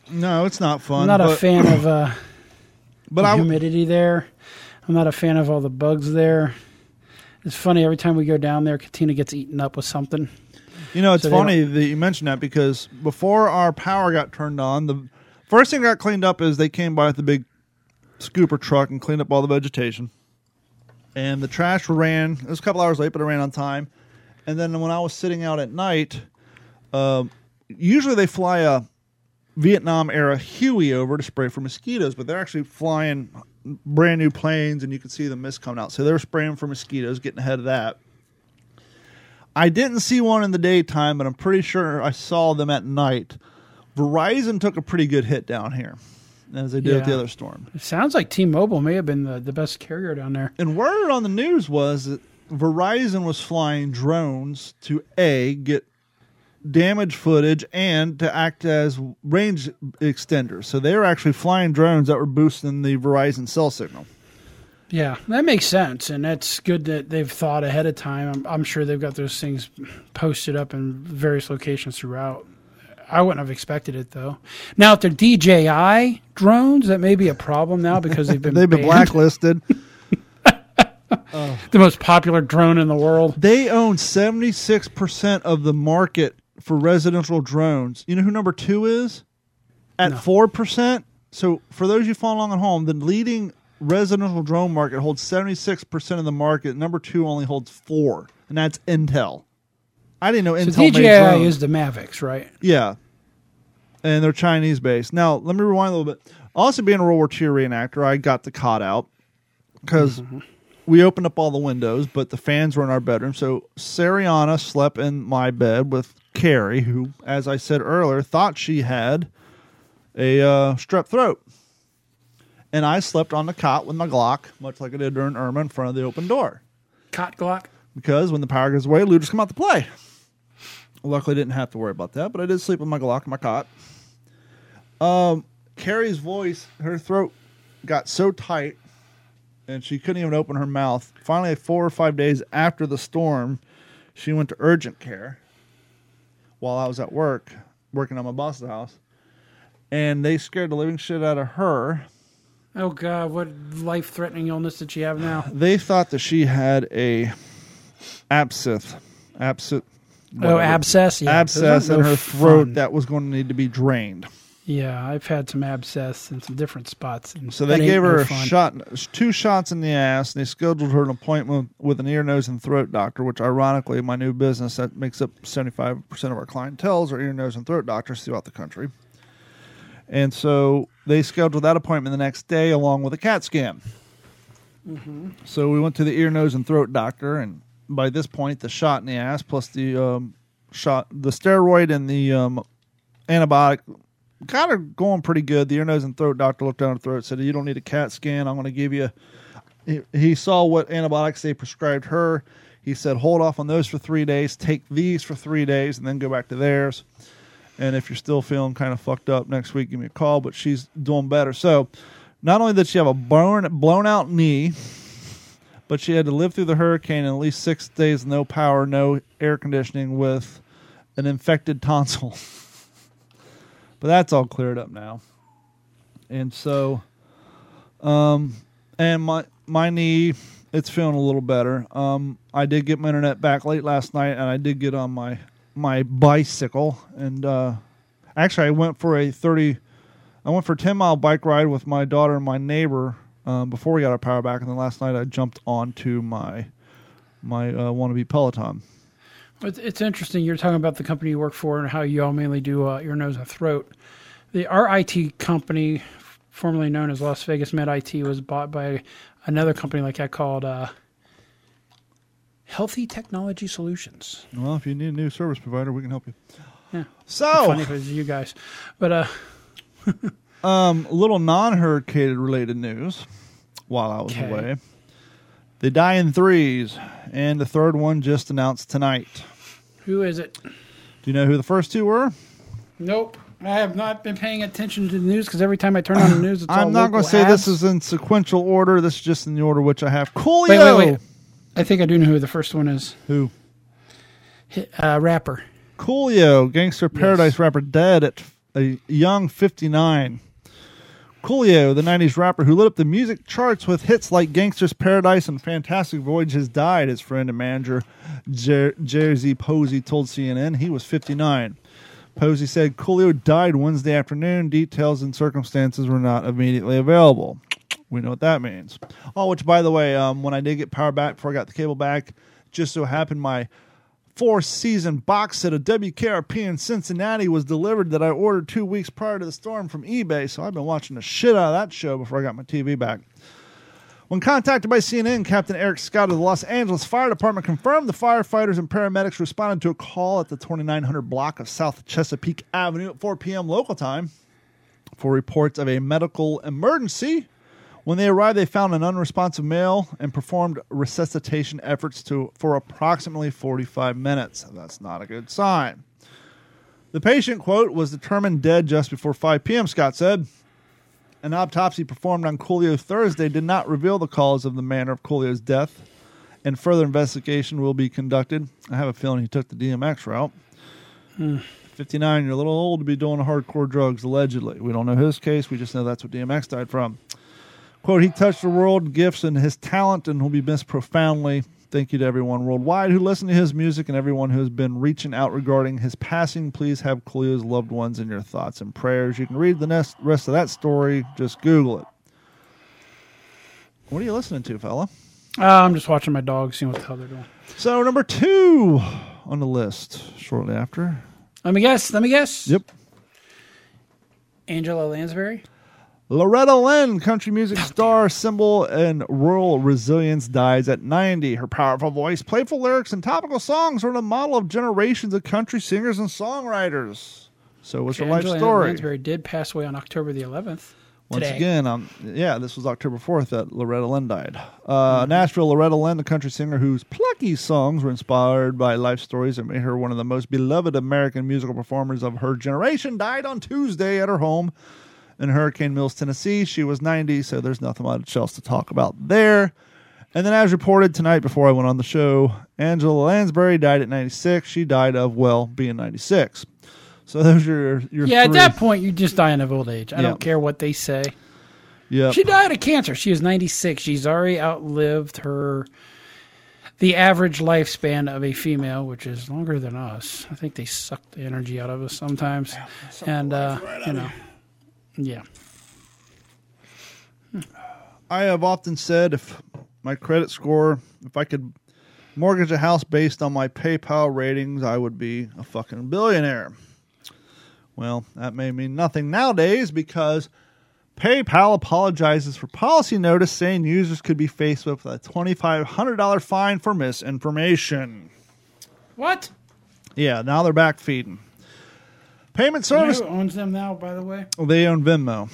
No, it's not fun. I'm not but, a fan of uh, <clears throat> But the I, humidity there. I'm not a fan of all the bugs there. It's funny every time we go down there, Katina gets eaten up with something. you know, it's so funny that you mentioned that because before our power got turned on, the first thing that got cleaned up is they came by with the big scooper truck and cleaned up all the vegetation. And the trash ran. It was a couple hours late, but it ran on time. And then when I was sitting out at night, um, usually they fly a Vietnam era Huey over to spray for mosquitoes, but they're actually flying brand new planes, and you can see the mist coming out. So they're spraying for mosquitoes, getting ahead of that. I didn't see one in the daytime, but I'm pretty sure I saw them at night. Verizon took a pretty good hit down here, as they did with the other storm. It sounds like T-Mobile may have been the, the best carrier down there. And word on the news was that Verizon was flying drones to A, get damage footage and to act as range extenders. So they were actually flying drones that were boosting the Verizon cell signal. Yeah, that makes sense, and that's good that they've thought ahead of time. I'm, I'm sure they've got those things posted up in various locations throughout. I wouldn't have expected it though. Now, if they're DJI drones, that may be a problem now because they've <laughs> been They've been banned. <laughs> <laughs> the most popular drone in the world. they own 76% of the market for residential drones. You know who number two is? At No. 4%. So, for those you follow along at home, the leading residential drone market holds 76% of the market. Number two only holds four, and that's Intel. I didn't know So Intel made DJI is the Mavics, right? Yeah. And they're Chinese based. Now, let me rewind a little bit. Also, being a World War II reenactor, I got the cod out because mm-hmm. We opened up all the windows, but the fans were in our bedroom. So, Sariana slept in my bed with Carrie, who, as I said earlier, thought she had a uh, strep throat. And I slept on the cot with my Glock, much like I did during Irma, in front of the open door Cot Glock. because when the power goes away, looters come out to play. Luckily, I didn't have to worry about that, but I did sleep with my Glock in my cot. Um, Carrie's voice, her throat got so tight, and she couldn't even open her mouth. Finally, four or five days after the storm, she went to urgent care while I was at work, working on my boss's house, and they scared the living shit out of her. Oh God, what life-threatening illness did she have now? <sighs> They thought that she had a abscess, abscess. Oh, abscess. Yeah, abscess in no her throat fun. that was going to need to be drained. Yeah, I've had some abscess in some different spots. So they gave her no a shot, two shots in the ass, and they scheduled her an appointment with an ear, nose, and throat doctor. Which, ironically, my new business that makes up seventy five percent of our clientels are ear, nose, and throat doctors throughout the country. And so they scheduled that appointment the next day, along with a CAT scan. So we went to the ear, nose, and throat doctor, and by this point, the shot in the ass plus the um, shot, the steroid and the um, antibiotic kind of going pretty good. The ear, nose, and throat doctor looked down her throat, said, "You don't need a CAT scan. I'm going to give you." He, he saw what antibiotics they prescribed her. He said, "Hold off on those for three days. Take these for three days, and then go back to theirs." And if you're still feeling kind of fucked up next week, give me a call. But she's doing better. So, not only did she have a blown blown out knee, but she had to live through the hurricane and at least six days, no power, no air conditioning, with an infected tonsil. <laughs> but that's all cleared up now. And so, um, and my my knee, it's feeling a little better. Um, I did get my internet back late last night, and I did get on my my bicycle, and uh, actually, I went for a thirty. I went for a ten mile bike ride with my daughter and my neighbor um, before we got our power back, and then last night I jumped onto my my uh, wannabe Peloton. It's, it's interesting. You're talking about the company you work for and how you all mainly do uh, ear, nose, and throat. The our IT company, formerly known as Las Vegas Med IT, was bought by another company like that called uh, Healthy Technology Solutions. Well, if you need a new service provider, we can help you. Yeah. So, Funny if it was you guys, but uh, <laughs> Um, a little non-hurricane related news while I was Okay. away. They die in threes, and the third one just announced tonight. Who is it? Do you know who the first two were? Nope. I have not been paying attention to the news because every time I turn on the news, it's all I'm not going to say this is in sequential order. This is just in the order which I have. Coolio. Wait, wait, wait. I think I do know who the first one is. Who? Uh, rapper. Coolio, Gangster Paradise rapper, dead at a young 59. Coolio, the 90s rapper who lit up the music charts with hits like Gangster's Paradise and Fantastic Voyage, has died, his friend and manager Jer- Jarez Posey told CNN. He was 59. Posey said Coolio died Wednesday afternoon. Details and circumstances were not immediately available. We know what that means. Oh, which, by the way, um, when I did get power back before I got the cable back, just so happened my four season box set of WKRP in Cincinnati was delivered that I ordered two weeks prior to the storm from eBay. So I've been watching the shit out of that show before I got my TV back. When contacted by CNN, Captain Eric Scott of the Los Angeles Fire Department confirmed the firefighters and paramedics responded to a call at the 2900 block of South Chesapeake Avenue at 4 p.m. local time for reports of a medical emergency. When they arrived, they found an unresponsive male and performed resuscitation efforts to for approximately 45 minutes. That's not a good sign. The patient, quote, was determined dead just before 5 p.m., Scott said. An autopsy performed on Coolio Thursday did not reveal the cause of the manner of Coolio's death, and further investigation will be conducted. I have a feeling he took the DMX route. Hmm. 59, you're a little old to be doing hardcore drugs, allegedly. We don't know his case. We just know that's what DMX died from. Quote, he touched the world, gifts, and his talent, and will be missed profoundly. Thank you to everyone worldwide who listened to his music and everyone who has been reaching out regarding his passing. Please have Coolio's loved ones in your thoughts and prayers. You can read the next, rest of that story. Just Google it. What are you listening to, fella? Uh, I'm just watching my dog, seeing what the hell they're doing. So, number two on the list shortly after. Let me guess. Let me guess. Yep. Angela Lansbury. Loretta Lynn, country music star, symbol, and rural resilience, dies at 90. Her powerful voice, playful lyrics, and topical songs are the model of generations of country singers and songwriters. So, what's her life Angela story? Lansbury did pass away on October the 11th. Once today. again, um, yeah, this was October 4th that Loretta Lynn died. Mm-hmm. Uh, Nashville Loretta Lynn, the country singer whose plucky songs were inspired by life stories and made her one of the most beloved American musical performers of her generation, died on Tuesday at her home in Hurricane Mills, Tennessee. She was 90, so there's nothing much else to talk about there. And then, as reported tonight before I went on the show, Angela Lansbury died at 96. She died of, well, being 96. So those are your, your Yeah, at that point, you're just dying of old age. I Yeah. don't care what they say. Yep. She died of cancer. She was 96. She's already outlived her the average lifespan of a female, which is longer than us. I think they suck the energy out of us sometimes. and uh, you know, yeah. I have often said if my credit score, if I could mortgage a house based on my PayPal ratings, I would be a fucking billionaire. Well, that may mean nothing nowadays because PayPal apologizes for policy notice saying users could be faced with a $2,500 fine for misinformation. What? Yeah, now they're back feeding. Payment You know service, who owns them now, by the way? Well, They own Venmo.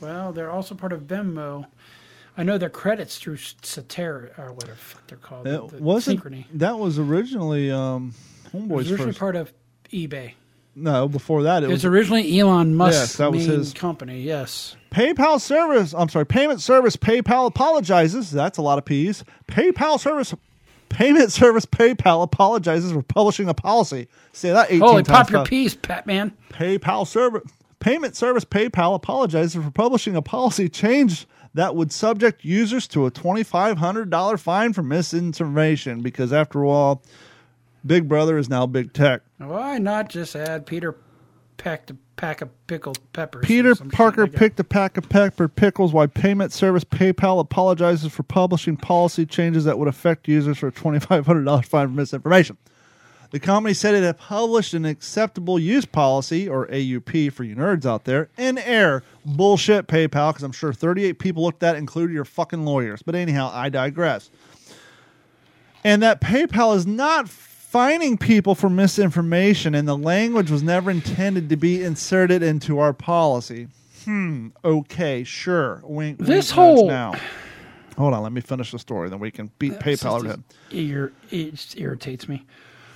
Well, they're also part of Venmo. I know their credits through Satera or whatever the fuck they're called. It the, wasn't, Synchrony. that was originally um, It was originally first. part of eBay. no, before that, it It was was originally Elon Musk's Yes, that was main his- company. Yes. PayPal service, I'm sorry, payment service PayPal apologizes. That's a lot of P's. PayPal service, payment service PayPal apologizes for publishing a policy. Say that 18 Holy times. pop your peas, Pat Man. PayPal service, payment service PayPal apologizes for publishing a policy change that would subject users to a $2,500 fine for misinformation because, after all, Big Brother is now Big Tech. Why not just add Peter packed a pack of pickled peppers? Peter Parker like picked a pack of pepper pickles Why payment service PayPal apologizes for publishing policy changes that would affect users for a $2,500 fine for misinformation. The company said it had published an acceptable use policy, or AUP for you nerds out there, in air. Bullshit, PayPal, because I'm sure 38 people looked at that, including your fucking lawyers. But anyhow, I digress. And that PayPal is not fining people for misinformation, and the language was never intended to be inserted into our policy. Hmm. Okay. Sure. Wink. wink, This nudge whole- now. Hold on. Let me finish the story. Then we can beat PayPal over head. Ir- it just irritates me.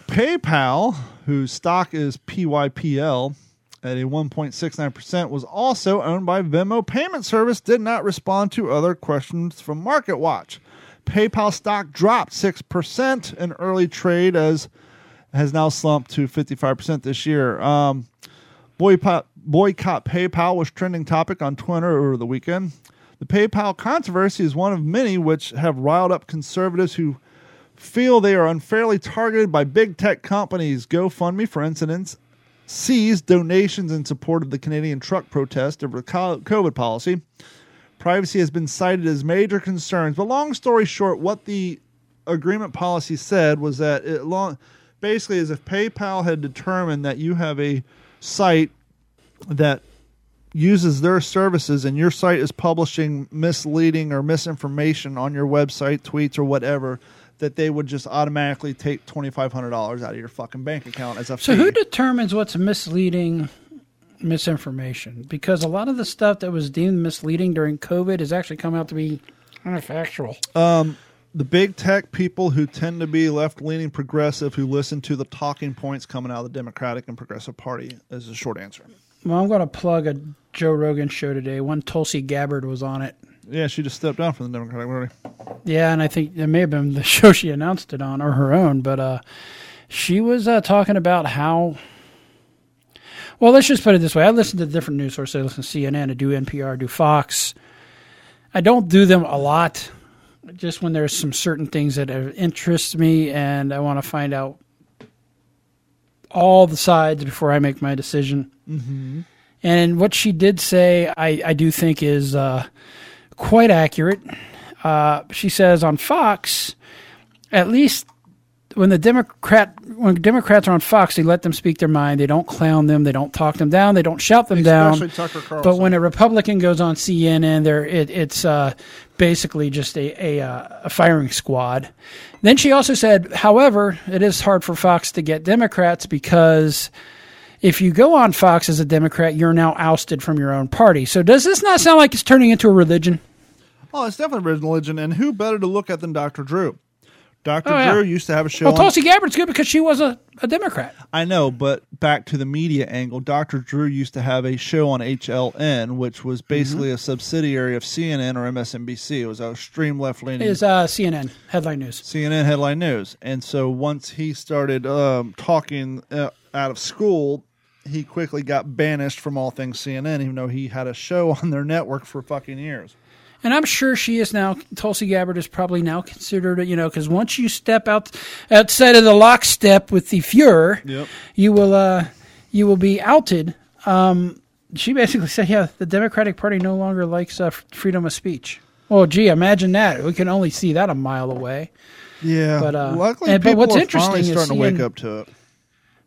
PayPal, whose stock is PYPL at a 1.69%, was also owned by Venmo Payment Service, did not respond to other questions from MarketWatch. PayPal stock dropped 6% in early trade as has now slumped to 55% this year. Um, boycott, boycott PayPal was trending topic on Twitter over the weekend. The PayPal controversy is one of many which have riled up conservatives who feel they are unfairly targeted by big tech companies. GoFundMe, for instance, seized donations in support of the Canadian truck protest over COVID policy. Privacy has been cited as major concerns. But long story short, what the agreement policy said was that it long, basically is if PayPal had determined that you have a site that uses their services and your site is publishing misleading or misinformation on your website, tweets or whatever, that they would just automatically take twenty five hundred dollars out of your fucking bank account as a So fee. who determines what's misleading misinformation? Because a lot of the stuff that was deemed misleading during COVID has actually come out to be kind of factual. the big tech people who tend to be left leaning progressive who listen to the talking points coming out of the Democratic and Progressive Party is a short answer. Well, I'm going to plug a Joe Rogan show today. One Tulsi Gabbard was on it. Yeah, she just stepped down from the Democratic Party. Yeah, and I think it may have been the <laughs> show she announced it on or her own, but uh, she was uh, talking about how. Well, let's just put it this way: I listen to different news sources. I listen to CNN, I do NPR, I do Fox. I don't do them a lot, just when there's some certain things that interest me and I want to find out all the sides before I make my decision. Mm-hmm. And what she did say, I, I do think is uh, quite accurate. Uh, she says on Fox, at least when the Democrat when Democrats are on Fox, they let them speak their mind. They don't clown them. They don't talk them down. They don't shout them Especially down. Tucker Carlson. But when a Republican goes on CNN, there it, it's uh, basically just a a, uh, a firing squad. Then she also said, however, it is hard for Fox to get Democrats because if you go on Fox as a Democrat, you're now ousted from your own party. So does this not sound like it's turning into a religion? Oh, it's definitely a religion, and who better to look at than Dr. Drew? Dr. Oh, yeah. Drew used to have a show. Well, on- Tulsi Gabbard's good because she was a, a Democrat. I know, but back to the media angle, Dr. Drew used to have a show on HLN, which was basically a subsidiary of CNN or MSNBC. It was a extreme left leaning Is uh, CNN headline news? CNN headline news. And so once he started um, talking uh, out of school, he quickly got banished from all things CNN, even though he had a show <laughs> on their network for fucking years. And I'm sure she is now. Tulsi Gabbard is probably now considered, you know, because once you step out outside of the lockstep with the Fuhrer, Yep. you will uh, you will be outed. Um, she basically said, "Yeah, the Democratic Party no longer likes uh, freedom of speech." Well, gee, imagine that. We can only see that a mile away. Yeah, But, uh, luckily, and- but people what's are interesting finally is starting to wake up to it.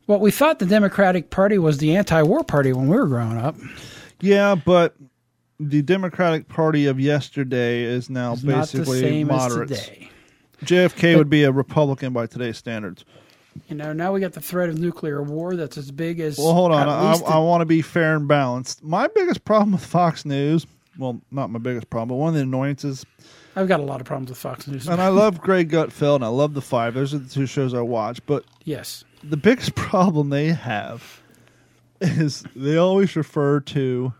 Well, we thought the Democratic Party was the anti-war party when we were growing up. Yeah, but the Democratic Party of yesterday is now It's basically moderates. JFK would be a Republican by today's standards. You know, now we got the threat of nuclear war that's as big as. Well, hold on. I, I want to be fair and balanced. My biggest problem with Fox News, well, not my biggest problem, but one of the annoyances, I've got a lot of problems with Fox News. and I love <laughs> Greg Gutfeld and I love The Five. Those are the two shows I watch. But yes. the biggest <laughs> problem they have is they always refer to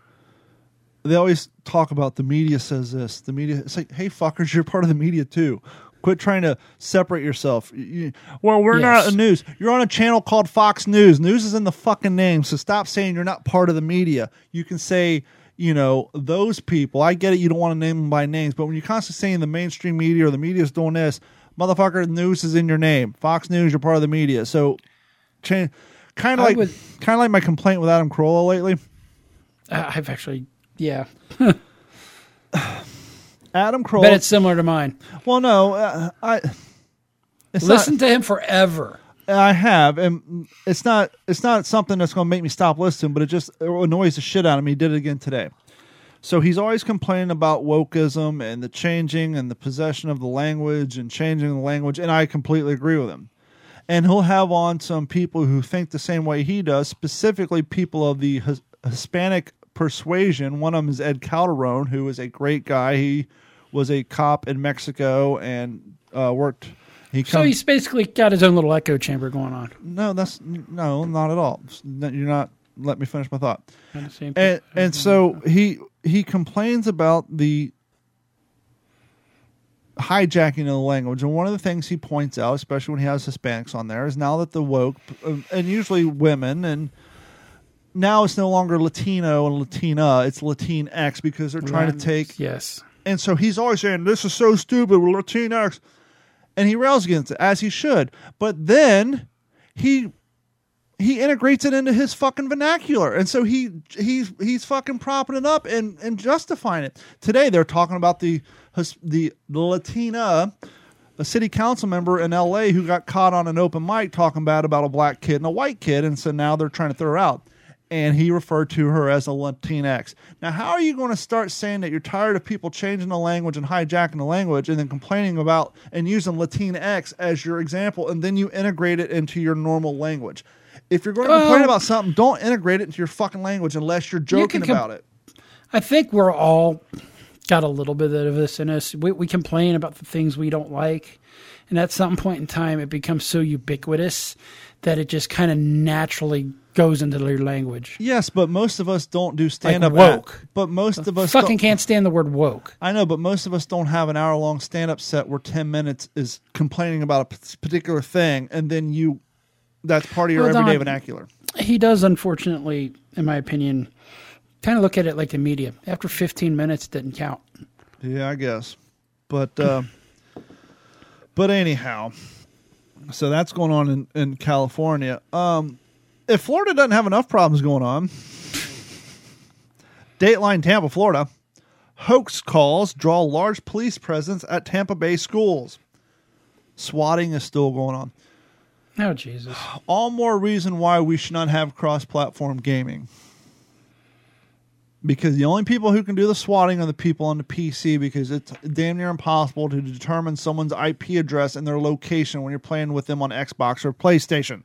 they always talk about the media says this the media it's like hey fuckers you're part of the media too. Quit trying to separate yourself. You- you- well we're Yes. not a news you're on a channel called fox news. News is in the fucking name so stop saying you're not part of the media. You can say you know those people. I get it you don't want to name them by names but when you're constantly saying the mainstream media or the media is doing this motherfucker news is in your name. Fox news you're part of the media. So change kind of like kind of like my complaint with Adam Carolla lately. I've actually, yeah. <sighs> Adam Carolla. Bet it's similar to mine. well, no, uh, I. Listen to him forever. I have, and it's not. It's not something that's going to make me stop listening, but it just annoys the shit out of me. He did it again today. So he's always complaining about wokeism and the changing and the possession of the language and changing the language, and I completely agree with him. And he'll have on some people who think the same way he does, specifically people of the His- Hispanic persuasion. One of them is Ed Calderon, who is a great guy. He was a cop in Mexico and uh, worked. He So comes, he's basically got his own little echo chamber going on. no, that's no, not at all. You're not. Let me finish my thought On and and so he he complains about the hijacking of the language and one of the things he points out especially when he has hispanics on there is now that the woke and usually women and now it's no longer latino and latina it's latinx because they're trying to take Yes. and so he's always saying, This is so stupid with Latinx. And he rails against it, as he should. But then he he integrates it into his fucking vernacular. And so he he's he's fucking propping it up and, and justifying it. Today they're talking about the the, the Latina a city council member in LA who got caught on an open mic talking bad about a black kid and a white kid, and so now they're trying to throw her out. And he referred to her as a Latinx. Now, how are you going to start saying that you're tired of people changing the language and hijacking the language and then complaining about and using Latinx as your example, and then you integrate it into your normal language? If you're going to complain about something, don't integrate it into your fucking language unless you're joking can com- about it. I think we're all got a little bit of this in us. We, we complain about the things we don't like, and at some point in time, it becomes so ubiquitous that it just kind of naturally goes into their language. Yes, but most of us don't do stand up woke. But most of us Fucking can't stand the word woke. I know, but most of us don't have an hour long stand up set where 10 minutes is complaining about a particular thing and then you that's part of your Well, everyday Don- vernacular. He does, unfortunately, in my opinion, kind of look at it like the media. After 15 minutes, it didn't count. Yeah, I guess. But uh but anyhow, so that's going on in, in California. Um if Florida doesn't have enough problems going on, Dateline Tampa, Florida, hoax calls draw large police presence at Tampa Bay schools. Swatting is still going on. Oh, Jesus. all more reason why we should not have cross platform gaming. Because the only people who can do the swatting are the people on the PC because it's damn near impossible to determine someone's IP address and their location when you're playing with them on Xbox or PlayStation.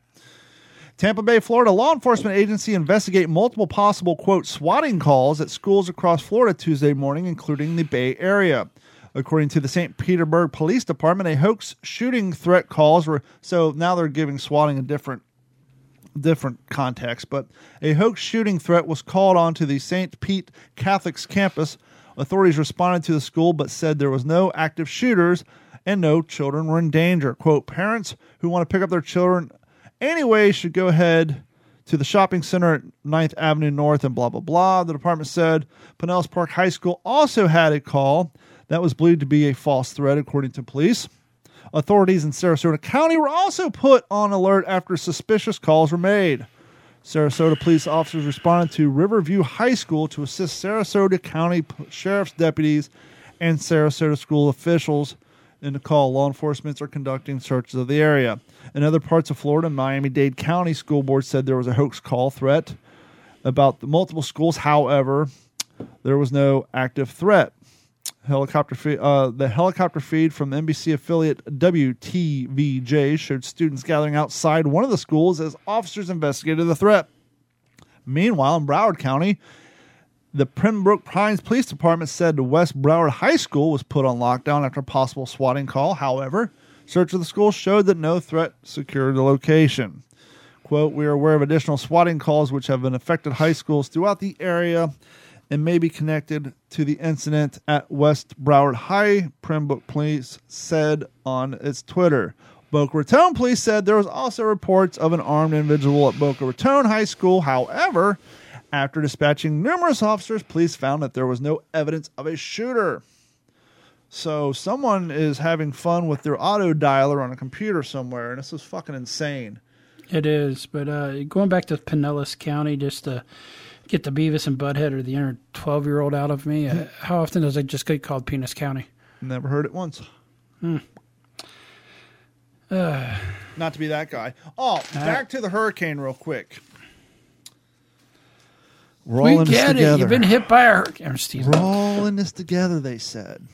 Tampa Bay, Florida law enforcement agency investigate multiple possible quote swatting calls at schools across Florida Tuesday morning, including the Bay Area. According to the St. Petersburg Police Department, a hoax shooting threat calls were so now they're giving swatting a different different context, but a hoax shooting threat was called onto the St. Pete Catholic's campus. Authorities responded to the school but said there was no active shooters and no children were in danger. Quote, parents who want to pick up their children anyway should go ahead to the shopping center at 9th Avenue North and blah, blah, blah. The department said Pinellas Park High School also had a call that was believed to be a false threat, according to police. Authorities in Sarasota County were also put on alert after suspicious calls were made. Sarasota police officers responded to Riverview High School to assist Sarasota County Sheriff's deputies and Sarasota school officials in the call. Law enforcement are conducting searches of the area. In other parts of Florida, Miami Dade County School Board said there was a hoax call threat about the multiple schools. However, there was no active threat. Helicopter feed, uh, the helicopter feed from NBC affiliate WTVJ showed students gathering outside one of the schools as officers investigated the threat. Meanwhile, in Broward County, the Pembroke Pines Police Department said the West Broward High School was put on lockdown after a possible swatting call. However, search of the school showed that no threat secured the location. Quote, we are aware of additional swatting calls which have been affected high schools throughout the area and may be connected to the incident at West Broward High, Pembroke Police said on its Twitter. Boca Raton Police said there was also reports of an armed individual at Boca Raton High School. However, after dispatching numerous officers, police found that there was no evidence of a shooter. So someone is having fun with their auto dialer on a computer somewhere, and this is fucking insane. It is, but uh, going back to Pinellas County, just to get the Beavis and Butthead or the inner twelve-year-old out of me, uh, how often does it just get called Penis County? Never heard it once. Not to be that guy. Oh, back to the hurricane real quick. All we get it. together. You've been hit by a hurricane. I'm just teasing. We're all in this together, they said.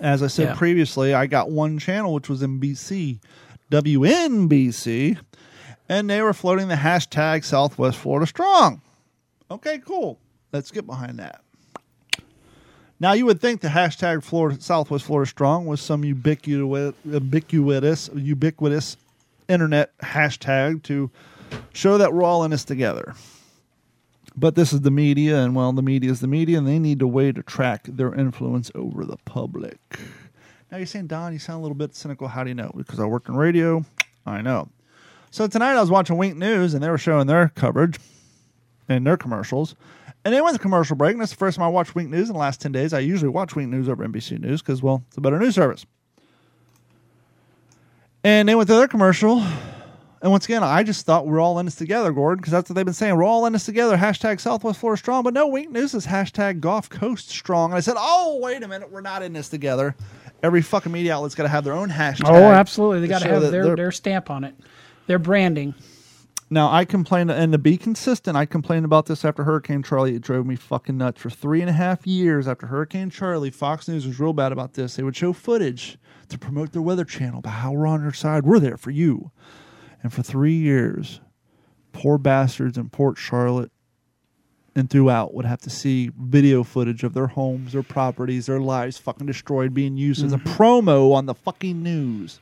As I said Yeah. previously, I got one channel which was in BC, WNBC, and they were floating the hashtag Southwest Florida Strong. Okay, cool. Let's get behind that. Now you would think the hashtag Florida Southwest Florida Strong was some ubiquitous, ubiquitous, ubiquitous internet hashtag to show that we're all in this together. But this is the media, and well, the media is the media, and they need a way to track their influence over the public. Now you're saying, Don, you sound a little bit cynical. How do you know? Because I worked in radio. I know. So tonight I was watching Wink News, and they were showing their coverage and their commercials. And they went to commercial break, and that's the first time I watched Wink News in the last 10 days. I usually watch Wink News over NBC News because, well, it's a better news service. And they went to their commercial, and once again, I just thought we're all in this together, Gordon, because that's what they've been saying. We're all in this together. Hashtag Southwest Florida Strong. But no, Wink News is hashtag Gulf Coast Strong. And I said, oh, wait a minute. We're not in this together. Every fucking media outlet's got to have their own hashtag. Oh, absolutely. They got to have their, their stamp on it, their branding. Now, I complained, and to be consistent, I complained about this after Hurricane Charley. It drove me fucking nuts. For three and a half years after Hurricane Charley, Fox News was real bad about this. They would show footage to promote their weather channel about how we're on your side. We're there for you. And for three years, poor bastards in Port Charlotte and throughout would have to see video footage of their homes, their properties, their lives fucking destroyed, being used as a mm-hmm. promo on the fucking news.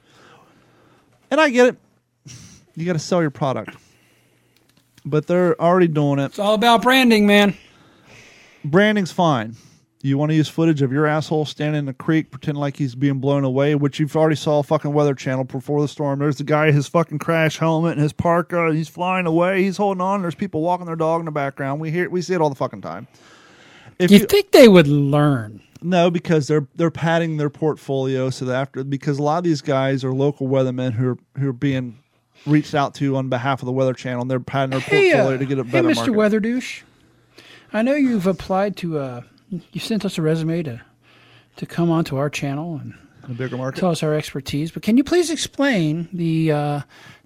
And I get it. You got to sell your product. but they're already doing it. It's all about branding, man. Branding's fine. You want to use footage of your asshole standing in the creek, pretending like he's being blown away, which you've already saw fucking Weather Channel before the storm. There's the guy, his fucking crash helmet and his parka. He's flying away. He's holding on. There's people walking their dog in the background. We hear, we see it all the fucking time. If You think they would learn? No, because they're they're padding their portfolio so that after because a lot of these guys are local weathermen who are who are being reached out to on behalf of the Weather Channel. and They're padding their Hey, portfolio uh, to get a better. hey, Mr. market. Weather Douche. I know you've applied to. Uh, you sent us a resume to to come onto our channel and a bigger market. tell us our expertise. But can you please explain the uh,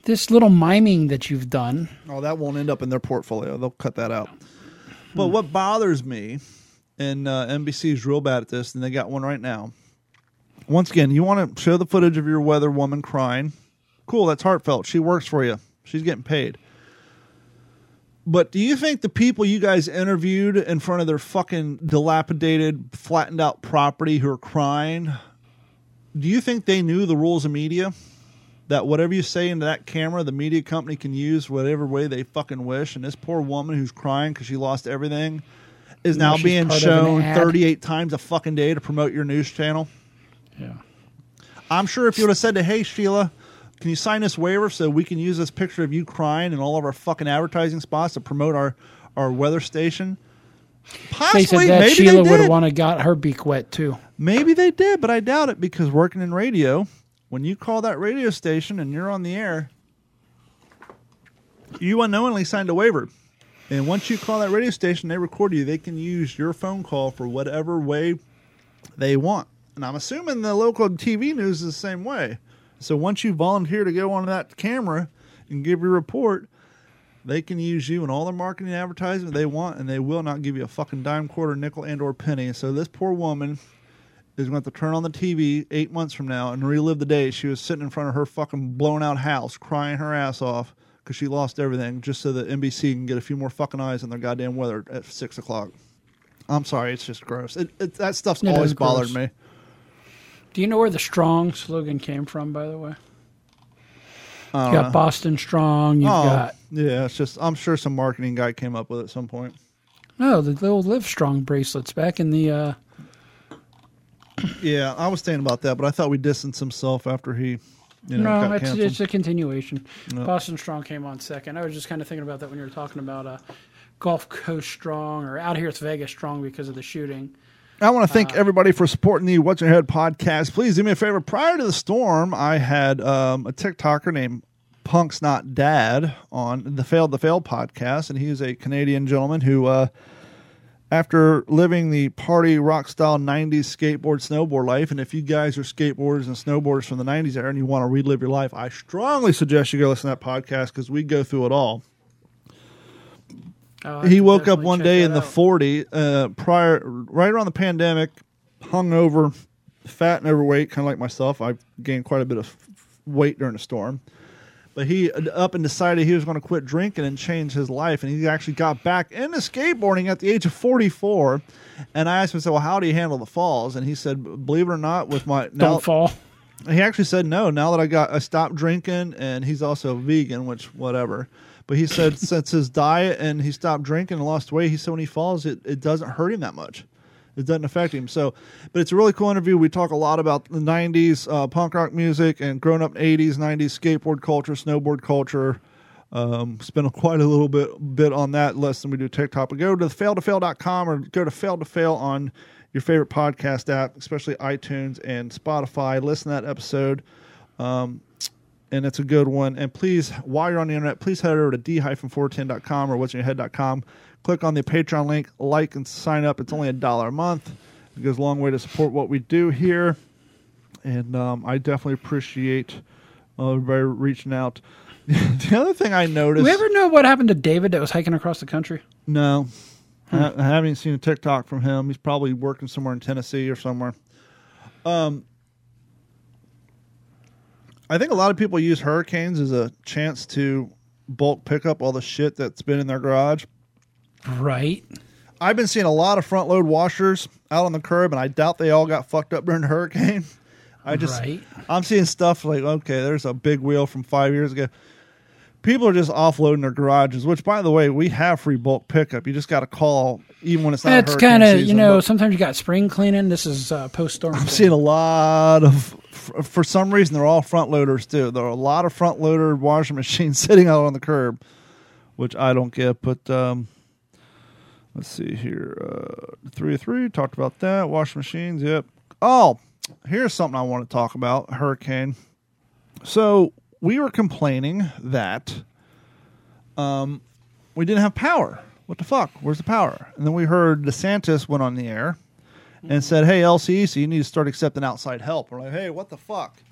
this little miming that you've done? Oh, that won't end up in their portfolio. They'll cut that out. But what bothers me, and uh, NBC's real bad at this, and they got one right now. Once again, you want to show the footage of your weather woman crying. Cool, that's heartfelt. She works for you. She's getting paid. But do you think the people you guys interviewed in front of their fucking dilapidated, flattened out property who are crying, do you think they knew the rules of media? that whatever you say into that camera, the media company can use whatever way they fucking wish. And this poor woman who's crying because she lost everything is now being part of an shown 38 times a fucking day to promote your news channel. Yeah. I'm sure if you would have said to, hey, Sheila, can you sign this waiver so we can use this picture of you crying in all of our fucking advertising spots to promote our, our weather station? Possibly, They said that maybe Sheila would have wanted got her beak wet too. Maybe they did, but I doubt it because working in radio, when you call that radio station and you're on the air, you unknowingly signed a waiver. And once you call that radio station, they record you. They can use your phone call for whatever way they want. And I'm assuming the local TV news is the same way. So once you volunteer to go on that camera and give your report, they can use you in all their marketing and advertising they want, and they will not give you a fucking dime, quarter, nickel, and or penny. So this poor woman is going to have to turn on the TV eight months from now and relive the day she was sitting in front of her fucking blown out house, crying her ass off because she lost everything, just so that NBC can get a few more fucking eyes on their goddamn weather at six o'clock. I'm sorry, it's just gross. It, it, that stuff's It always bothered gross. me. Do you know where the strong slogan came from, by the way? Uh, You got Boston Strong. You've oh, got yeah, it's just I'm sure some marketing guy came up with it at some point. no the little Live Strong bracelets back in the. Uh, Yeah, I was thinking about that, but I thought we distanced himself after he, you know, no, it's it's a continuation. Boston Strong came on second. I was just kind of thinking about that when you were talking about uh, Gulf Coast Strong or out here it's Vegas Strong because of the shooting. I want to thank Uh, everybody for supporting the What's Your Head podcast. Please do me a favor. Prior to the storm, I had um, a TikToker named Punk's Not Dad on the Failed to Fail podcast, and he's a Canadian gentleman who, uh, after living the party rock style 90s skateboard snowboard life, and if you guys are skateboarders and snowboarders from the 90s era and you want to relive your life, I strongly suggest you go listen to that podcast because we go through it all Oh, he woke up one day that in the out. 40 uh, prior right around the pandemic hung over fat and overweight kind of like myself i gained quite a bit of weight during the storm but he uh, up and decided he was going to quit drinking and change his life and he actually got back into skateboarding at the age of 44 and i asked him I said, well how do you handle the falls and he said believe it or not with my Don't now fall. he actually said no. Now that I got, I stopped drinking, and he's also vegan, which whatever. But he said <laughs> since his diet and he stopped drinking and lost weight, he said when he falls, it, it doesn't hurt him that much. It doesn't affect him. So, but it's a really cool interview. We talk a lot about the '90s uh, punk rock music and grown up '80s, '90s skateboard culture, snowboard culture. Um, spend <laughs> quite a little bit bit on that less than we do TikTok. But go to failtofail.com or go to fail to fail on your favorite podcast app, especially iTunes and Spotify. Listen to that episode. Um, and it's a good one. And please, while you're on the internet, please head over to d-410.com or what'sinyourhead.com. Click on the Patreon link, like and sign up. It's only a dollar a month. It goes a long way to support what we do here. And um, I definitely appreciate uh, everybody reaching out. <laughs> the other thing I noticed. Do we ever know what happened to David that was hiking across the country? No. Hmm. I, I haven't seen a TikTok from him. He's probably working somewhere in Tennessee or somewhere. Um, I think a lot of people use hurricanes as a chance to bulk pick up all the shit that's been in their garage. Right. I've been seeing a lot of front load washers out on the curb, and I doubt they all got fucked up during the hurricane. I just, Right. I'm seeing stuff like, okay, there's a big wheel from five years ago. people are just offloading their garages. Which, by the way, we have free bulk pickup. You just got to call, even when it's not. That's kind of you know sometimes you got spring cleaning. This is uh, post storm. I'm seeing a lot of. For some reason, they're all front loaders too. There are a lot of front loader washing <laughs> machines sitting out on the curb, which I don't get. But um, let's see here. Uh, three three talked about that. Washing machines. Yep. Oh, here's something I want to talk about. Hurricane. So we were complaining that um, we didn't have power. What the fuck? Where's the power? And then we heard DeSantis went on the air and said, "Hey, LCEC, you need to start accepting outside help." We're like, "Hey, what the fuck?"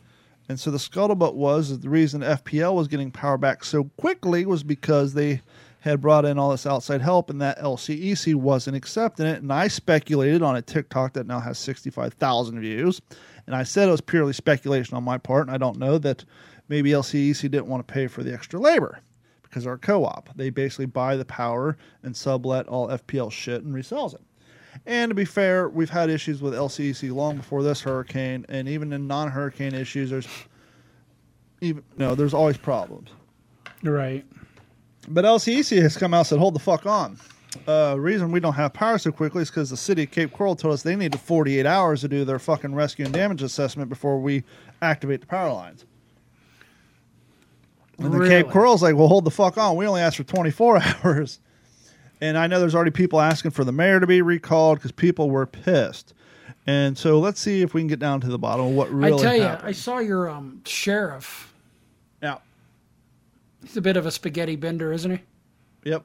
And so the scuttlebutt was that the reason FPL was getting power back so quickly was because they had brought in all this outside help, and that LCEC wasn't accepting it. And I speculated on a TikTok that now has sixty-five thousand views, and I said it was purely speculation on my part, and I don't know that maybe LCEC didn't want to pay for the extra labor because they're co-op. They basically buy the power and sublet all FPL shit and resells it. And to be fair, we've had issues with LCEC long before this hurricane, and even in non-hurricane issues, there's even no, there's always problems. right. But LCEC has come out and said, "Hold the fuck on." Uh, reason we don't have power so quickly is because the city of Cape Coral told us they needed 48 hours to do their fucking rescue and damage assessment before we activate the power lines. And the Cape Really? Coral's like, "Well, hold the fuck on. We only asked for 24 <laughs> hours." And I know there's already people asking for the mayor to be recalled because people were pissed. And so let's see if we can get down to the bottom of what really I tell you, happened. I saw your um, sheriff. yeah. He's a bit of a spaghetti bender, isn't he? Yep.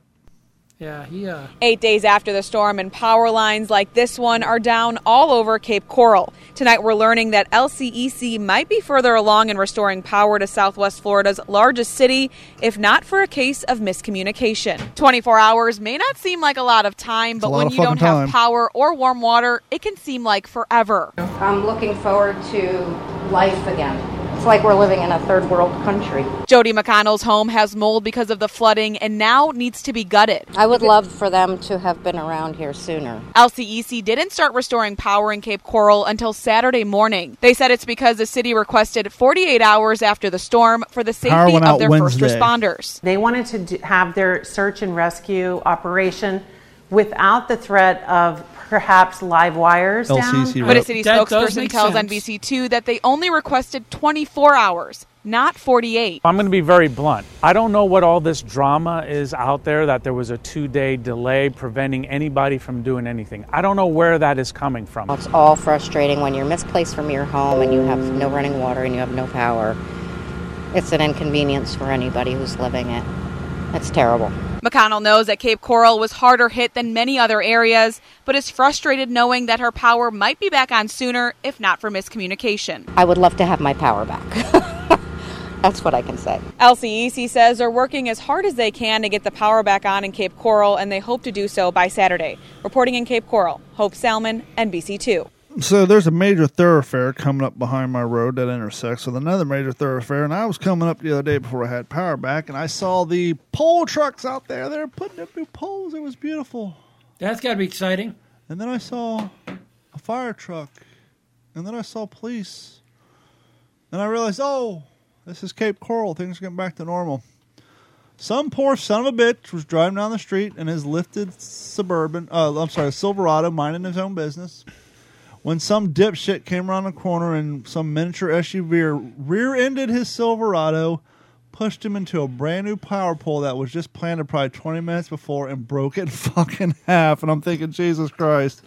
Yeah, he. Uh, Eight days after the storm, and power lines like this one are down all over Cape Coral. Tonight, we're learning that LCEC might be further along in restoring power to Southwest Florida's largest city, if not for a case of miscommunication. 24 hours may not seem like a lot of time, a but when you don't fucking have power or warm water, it can seem like forever. I'm looking forward to life again. It's like we're living in a third world country. Jody McConnell's home has mold because of the flooding and now needs to be gutted. I would love for them to have been around here sooner. LCEC E didn't start restoring power in Cape Coral until Saturday morning. They said it's because the city requested 48 hours after the storm for the safety of out their first responders. They wanted to have their search and rescue operation without the threat of perhaps live wires down. But a city That spokesperson tells sense. NBC2 that they only requested 24 hours, not 48. I'm going to be very blunt. I don't know what all this drama is out there that there was a two day delay preventing anybody from doing anything. I don't know where that is coming from. It's all frustrating when you're misplaced from your home and you have no running water and you have no power. It's an inconvenience for anybody who's living it. It's terrible. McConnell knows that Cape Coral was harder hit than many other areas, but is frustrated knowing that her power might be back on sooner if not for miscommunication. I would love to have my power back. <laughs> That's what I can say. LCEC says they're working as hard as they can to get the power back on in Cape Coral, and they hope to do so by Saturday. Reporting in Cape Coral, Hope Salmon, NBC2. So there's a major thoroughfare coming up behind my road that intersects with another major thoroughfare, and I was coming up the other day before I had power back, and I saw the pole trucks out there. They're putting up new poles. It was beautiful. that's got to be exciting. And then I saw a fire truck, and then I saw police, and I realized, oh, this is Cape Coral. Things are getting back to normal. Some poor son of a bitch was driving down the street in his lifted suburban, uh, I'm sorry, Silverado, minding his own business. When some dipshit came around the corner and some miniature SUV rear-ended his Silverado, pushed him into a brand new power pole that was just planted probably 20 minutes before and broke it <laughs> fucking half. And I'm thinking, Jesus Christ,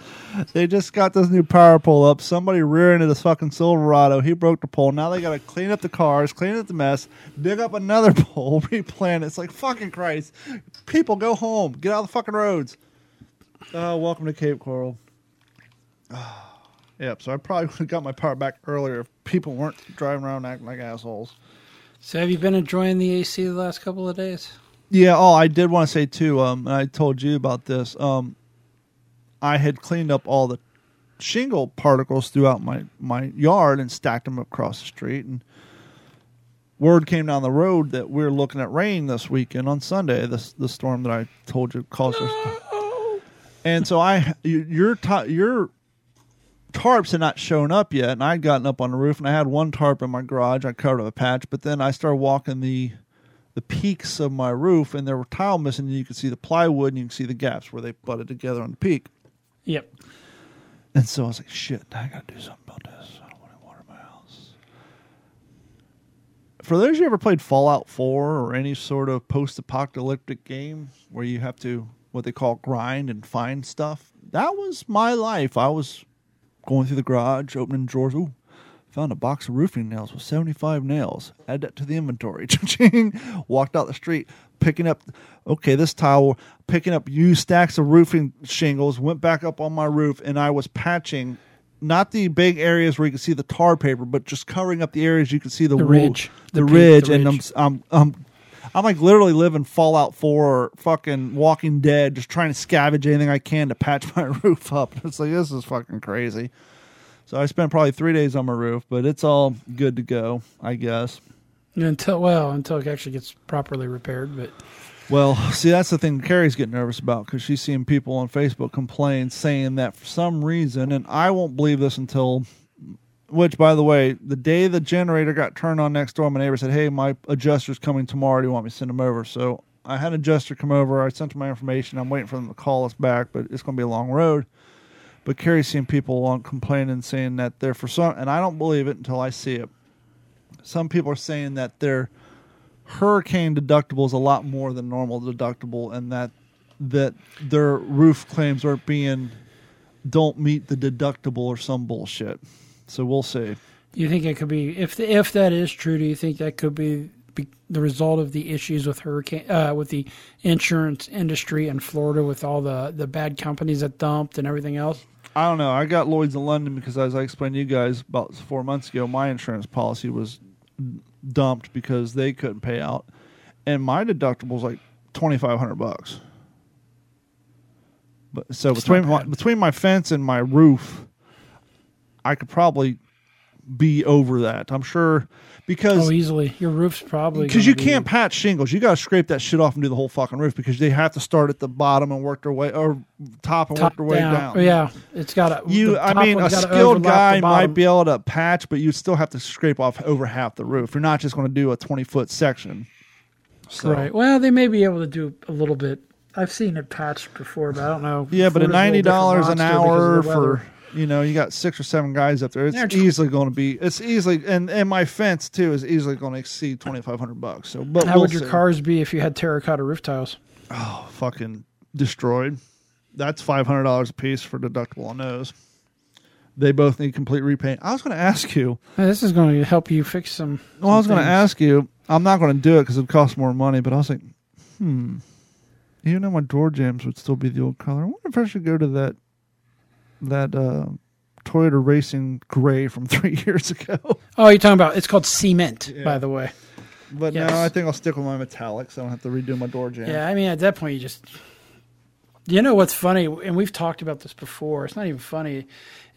they just got this new power pole up. Somebody rear-ended this fucking Silverado. He broke the pole. Now they got to clean up the cars, clean up the mess, dig up another <laughs> pole, replant it. It's like fucking Christ. People, go home. Get out of the fucking roads. Oh, welcome to Cape Coral. <sighs> Ah. Yep, so I probably <laughs> would have got my power back earlier if people weren't driving around acting like assholes. So, have you been enjoying the AC the last couple of days? Yeah. Oh, I did want to say too. Um, I told you about this. Um, I had cleaned up all the shingle particles throughout my my yard and stacked them across the street. And word came down the road that we're looking at rain this weekend on Sunday. This the storm that I told you caused us. And so I, you- your ta- your tarps had not shown up yet, and I'd gotten up on the roof, and I had one tarp in my garage. I covered up a patch, but then I started walking the the peaks of my roof, and there were tile missing. And you could see the plywood, and you can see the gaps where they butted together on the peak. Yep. And so I was like, shit, I gotta do something about this. I don't want any water my house. For those of you who ever played Fallout 4 or any sort of post apocalyptic game where you have to what they call grind and find stuff, that was my life. I was going through the garage, opening drawers. Ooh, found a box of roofing nails with 75 nails. Add that to the inventory. <laughs> Cha-ching. Walked out the street, picking up, okay, this tile, picking up used stacks of roofing shingles, went back up on my roof, and I was patching. Not the big areas where you can see the tar paper, but just covering up the areas you can see the, The ridge. the, The peak, ridge, the and. I'm, I'm, I'm, I'm like literally living Fallout 4 or fucking Walking Dead, just trying to scavenge anything I can to patch <laughs> my roof up. It's like this is fucking crazy. So I spent probably three days on my roof, but it's all good to go, I guess. Until well, until it actually gets properly repaired. But Well, see, that's the thing Carrie's getting nervous about because she's seeing people on Facebook complain saying that for some reason, and I won't believe this until, which, by the way, the day the generator got turned on next door, my neighbor said, Hey, my adjuster's coming tomorrow. Do you want me to send him over? So I had an adjuster come over. I sent him my information. I'm waiting for them to call us back, but it's going to be a long road. But Carrie's seeing people on complaining, saying that they're for some, and I don't believe it until I see it. Some people are saying that their hurricane deductible is a lot more than normal deductible, and that that their roof claims aren't being don't meet the deductible or some bullshit. So we'll see. you think it could be if the, if that is true? Do you think that could be, be the result of the issues with hurricane uh, with the insurance industry in Florida with all the the bad companies that dumped and everything else? I don't know. I got Lloyd's in London because, as I explained to you guys about four months ago, my insurance policy was dumped because they couldn't pay out, and my deductible was like twenty five hundred bucks. But so It's between my, between my fence and my roof, I could probably be over that. I'm sure because Oh, easily. Your roof's probably because you be- can't patch shingles. You got to scrape that shit off and do the whole fucking roof because they have to start at the bottom and work their way or top and top work their way down. down. Yeah, it's got to. You, I mean, a skilled guy might be able to patch, but you still have to scrape off over half the roof. You're not just going to do a 20 foot section. So, Right. Well, they may be able to do a little bit. I've seen it patched before, but I don't know. Yeah, but at ninety dollars an hour for you know, you got six or seven guys up there. It's They're easily going to be. It's easily, and and my fence too is easily going to exceed twenty five hundred bucks. So, but How we'll would your see. cars be if you had terracotta roof tiles? Oh, fucking destroyed? That's five hundred dollars a piece for deductible on those. They both need complete repaint. I was going to ask you. Hey, this is going to help you fix some. Well, I was going to ask you. I'm not going to do it because it costs more money. But I was like, hmm. Even though my door jams would still be the old color, I wonder if I should go to that that uh, Toyota Racing Gray from <laughs> three years ago. <laughs> Oh, you're talking about it's called cement, Yeah. by the way. But Yes. no, I think I'll stick with my metallics. I don't have to redo my door jam. Yeah, I mean, at that point, you just. You know what's funny, and we've talked about this before. It's not even funny.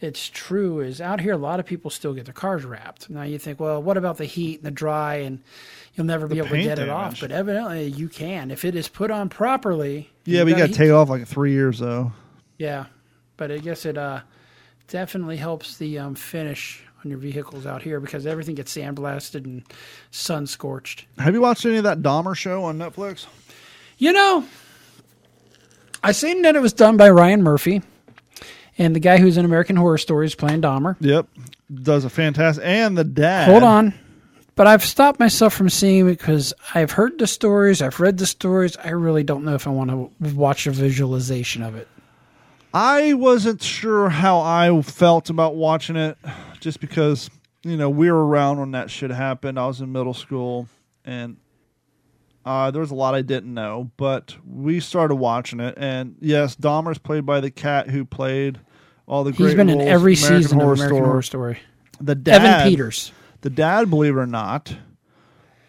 It's true. Is out here, a lot of people still get their cars wrapped. Now you think, well, what about the heat and the dry, and you'll never be able to get it off. But evidently, you can if it is put on properly. Yeah, but you got to take it off like three years though. Yeah, but I guess it uh, definitely helps the um, finish on your vehicles out here because everything gets sandblasted and sun scorched. Have you watched any of that Dahmer show on Netflix? You know, I seen that it was done by Ryan Murphy, and the guy who's in American Horror Stories playing Dahmer. Yep, does a fantastic. And the dad. Hold on. But I've stopped myself from seeing because I've heard the stories, I've read the stories. I really don't know if I want to watch a visualization of it. I wasn't sure how I felt about watching it, just because you know we were around when that shit happened. I was in middle school, and uh, there was a lot I didn't know. But we started watching it, and yes, Dahmer's played by the cat who played all the great. He's been in every American season Horror of American Story. Horror Story. The dad, Evan Peters. the dad, believe it or not,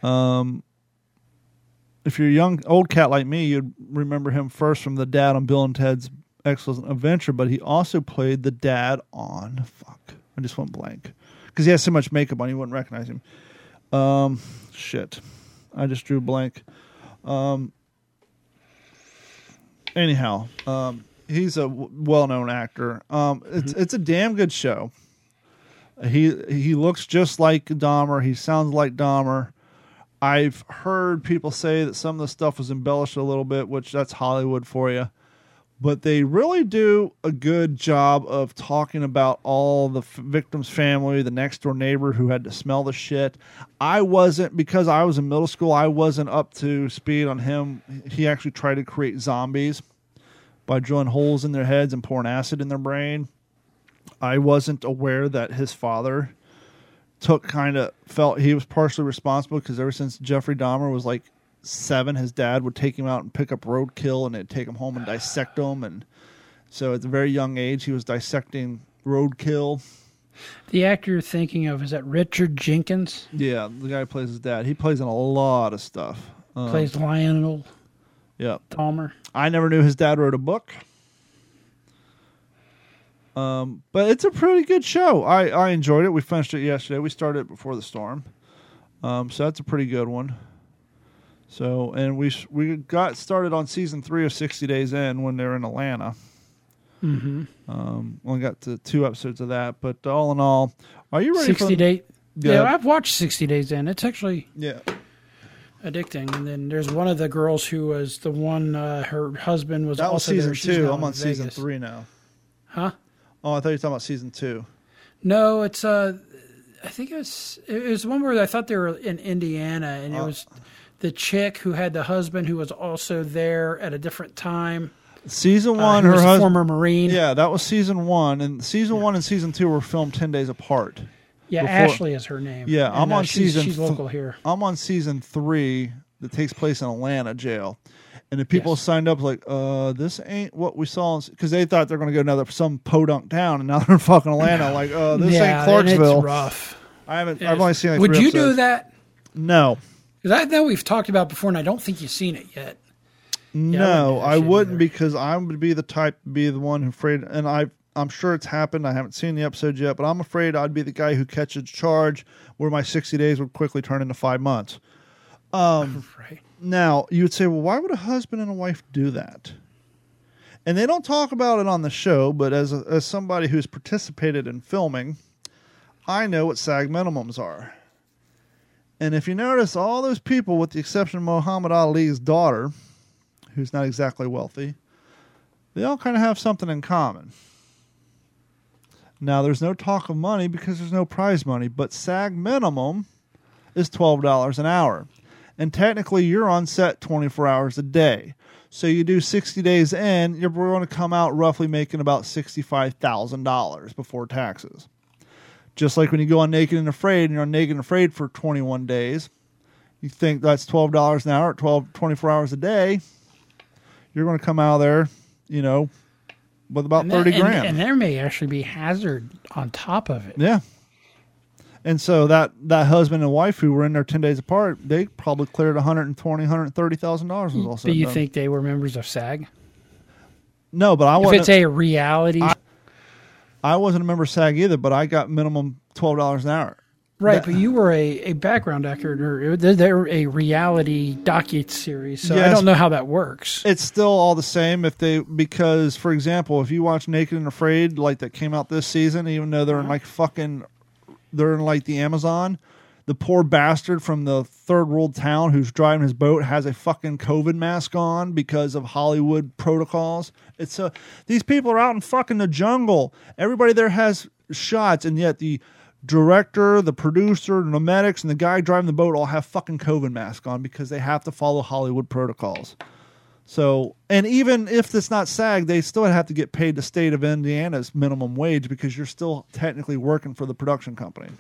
um, if you're a young old cat like me, you'd remember him first from the dad on Bill and Ted's Excellent Adventure, but he also played the dad on fuck. I just went blank because he has so much makeup on, you wouldn't recognize him. Um, shit, I just drew blank. Um, anyhow, um, he's a w- well-known actor. Um, it's it's a damn good show. He he looks just like Dahmer. He sounds like Dahmer. I've heard people say that some of the stuff was embellished a little bit, which that's Hollywood for you. But they really do a good job of talking about all the f- victim's family, the next door neighbor who had to smell the shit. I wasn't because I was in middle school. I wasn't up to speed on him. He actually tried to create zombies by drilling holes in their heads and pouring acid in their brain. I wasn't aware that his father took kind of felt he was partially responsible because ever since Jeffrey Dahmer was like seven, his dad would take him out and pick up roadkill and they'd take him home and dissect him. And so at a very young age, he was dissecting roadkill. The actor you're thinking of is that Richard Jenkins Yeah, the guy who plays his dad. He plays in a lot of stuff. Um, plays Lionel yeah. Dahmer. I never knew his dad wrote a book. Um, but it's a pretty good show. I, I enjoyed it. We finished it yesterday. We started it before the storm. Um, so that's a pretty good one. So and we sh- we got started on season three of Sixty Days In when they're in Atlanta. Mm-hmm. Um, only got to two episodes of that, but all in all, are you ready? Sixty for, Day. Go Yeah. I've watched Sixty Days In. It's actually Yeah. addicting. And then there's one of the girls who was the one. Uh, her husband was That was also season two. I'm on season Vegas. three now. Huh? Oh, I thought you were talking about season two. No, it's uh, I think it was it was one where I thought they were in Indiana, and it Oh. was the chick who had the husband who was also there at a different time. Season Uh, one, who her husband. former Marine. Yeah, that was season one, and season one and season two were filmed ten days apart. Yeah, before- Ashley is her name. Yeah, And, I'm uh, on she's, season She's local here. I'm on season three that takes place in Atlanta jail, and the people Yes. signed up like, "Uh, this ain't what we saw," because they thought they're going to go another some podunk town, and now <laughs> they're in fucking Atlanta. Like, uh, this yeah, ain't Clarksville. It's rough. I haven't. It's- I've only seen. Like Would you do that? No, Because I know we've talked about it before, and I don't think you've seen it yet. no, do that I wouldn't because I would be the type to be the one who afraid, and I. I'm sure it's happened. I haven't seen the episode yet, but I'm afraid I'd be the guy who catches charge where my 60 days would quickly turn into five months. Um, <laughs> Right. Now, you would say, well, why would a husband and a wife do that? And they don't talk about it on the show, but as, a, as somebody who's participated in filming, I know what SAG minimums are. And if you notice, all those people, with the exception of Muhammad Ali's daughter, who's not exactly wealthy, they all kind of have something in common. Now, there's no talk of money because there's no prize money, but SAG minimum is $12 an hour. And technically, you're on set 24 hours a day. So you do 60 days in, you're going to come out roughly making about $65,000 before taxes. Just like when you go on Naked and Afraid and you're on Naked and Afraid for 21 days, you think that's $12 an hour at 12, 24 hours a day, you're going to come out of there, you know, with about And 30 that- grand. And, there may actually be hazard on top of it. Yeah. And so that that husband and wife who were in there 10 days apart, they probably cleared 120, 130,000 dollars was all said But you done. think they were members of SAG? No, but I If wasn't it's a reality, I- I wasn't a member of SAG either, but I got minimum $12 an hour. right? that- But you were a, a background actor, or they're, a reality docu series, so I don't know how that works. It's still all the same if they because for example, if you watch Naked and Afraid like that came out this season, even though they're in uh-huh. like fucking they're in like the Amazon, the poor bastard from the third world town who's driving his boat has a fucking COVID mask on because of Hollywood protocols. It's a these people are out in fucking the jungle. Everybody there has shots, and yet the director, the producer, the medics, and the guy driving the boat all have fucking COVID mask on because they have to follow Hollywood protocols. So, and even if it's not SAG, they still have to get paid the state of Indiana's minimum wage because you're still technically working for the production company.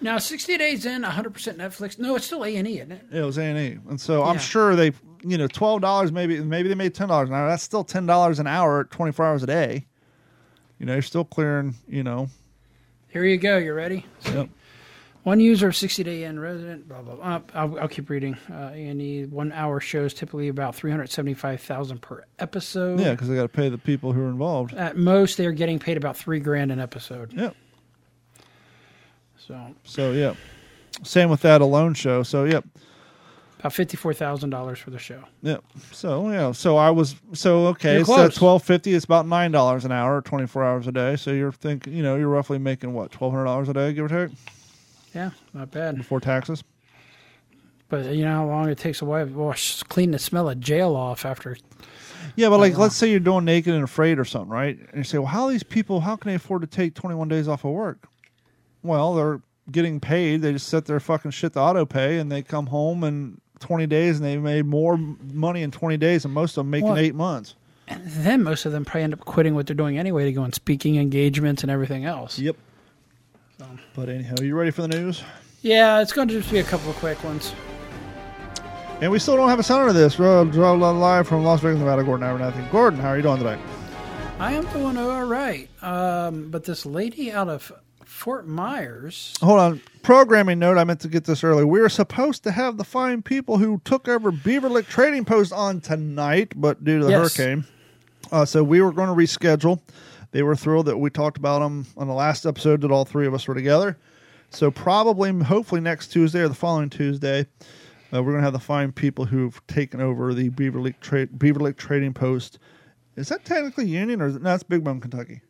Now, 60 days in, 100% Netflix. No, it's still A&E, isn't it? It was A and E, and so I'm Yeah. sure they, you know, twelve dollars maybe maybe they made ten dollars an hour. That's still ten dollars an hour twenty four hours a day. You know, you're still clearing. You know, Here you go. You ready? Yep. One user of 60 day in resident, blah, blah, blah. I'll, I'll keep reading. Uh, A&E, one hour shows typically about 375000 per episode. yeah, because they got to pay the people who are involved. At most, they're getting paid about three grand an episode. Yeah. So So yeah, same with that alone show. So yep. about $54,000 for the show. Yep. So yeah. So I was so okay. You're so close. twelve fifty. It's about nine dollars an hour, twenty four hours a day. So you're thinking, you know, you're roughly making what twelve hundred dollars a day, give or take, Yeah, not bad. before taxes. But you know how long it takes a wife wash, clean the smell of jail off after. Yeah, but like, let's say you're doing naked and afraid or something, right? And you say, well, how are these people? How can they afford to take 21 days off of work? Well, they're getting paid. They just set their fucking shit to auto pay, and they come home and 20 days, and they made more money in 20 days than most of them making Well, eight months. And then most of them probably end up quitting what they're doing anyway to go on speaking engagements and everything else. Yep. But anyhow, you ready for the news? Yeah, it's going to just be a couple of quick ones. And we still don't have a sounder of this. We're live from Las Vegas, Nevada. Gordon Abernathy. Gordon, how are you doing today? I am doing all right. Um, but this lady out of Fort Myers. Hold on. Programming note, I meant to get this early. We were supposed to have the fine people who took over Beaver Lick Trading Post on tonight, but due to the Yes. hurricane. Uh, so we were going to reschedule. They were thrilled that we talked about them on the last episode that all three of us were together. So probably, hopefully next Tuesday or the following Tuesday, uh, we're going to have the fine people who've taken over the Beaver Lick, Tra- Beaver Lick Trading Post. Is that technically Union or is it? No, it's Big Bone, Kentucky.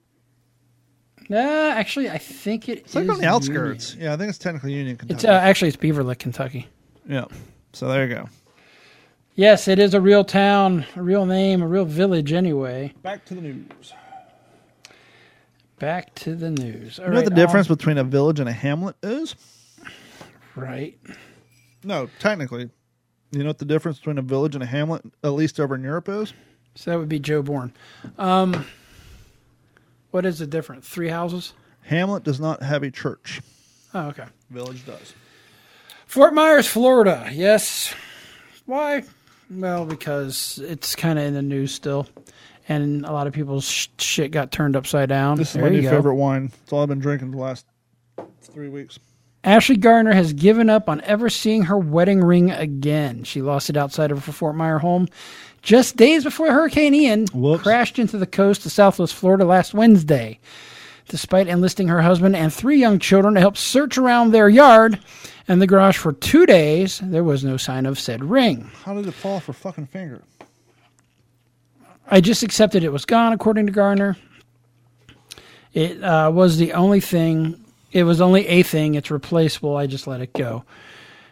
Uh, actually, I think it It's like on the outskirts. Union. Yeah, I think it's technically Union, Kentucky. It's uh, actually it's Beaver Lick, Kentucky. yeah. So there you go. Yes, it is a real town, a real name, a real village. Anyway, Back to the news. back to the news. All You know what the difference I'll- between a village and a hamlet is? right? No, technically. You know what the difference between a village and a hamlet, at least over in Europe, is? So that would be Joe Bourne. Um, what is the difference? Three houses? Hamlet does not have a church. Oh, okay. Village does. Fort Myers, Florida. Yes. Why? Well, because it's kind of in the news still, and a lot of people's sh- shit got turned upside down. This is There my new go. favorite wine. It's all I've been drinking the last three weeks. Ashley Garner has given up on ever seeing her wedding ring again. She lost it outside of her Fort Myers home just days before Hurricane Ian Whoops. crashed into the coast of Southwest Florida last Wednesday. Despite enlisting her husband and three young children to help search around their yard and the garage for two days, there was no sign of said ring. How did it fall off her fucking finger? I just accepted it was gone, according to Garner. It uh, was the only thing. It was only a thing. It's replaceable. I just let it go.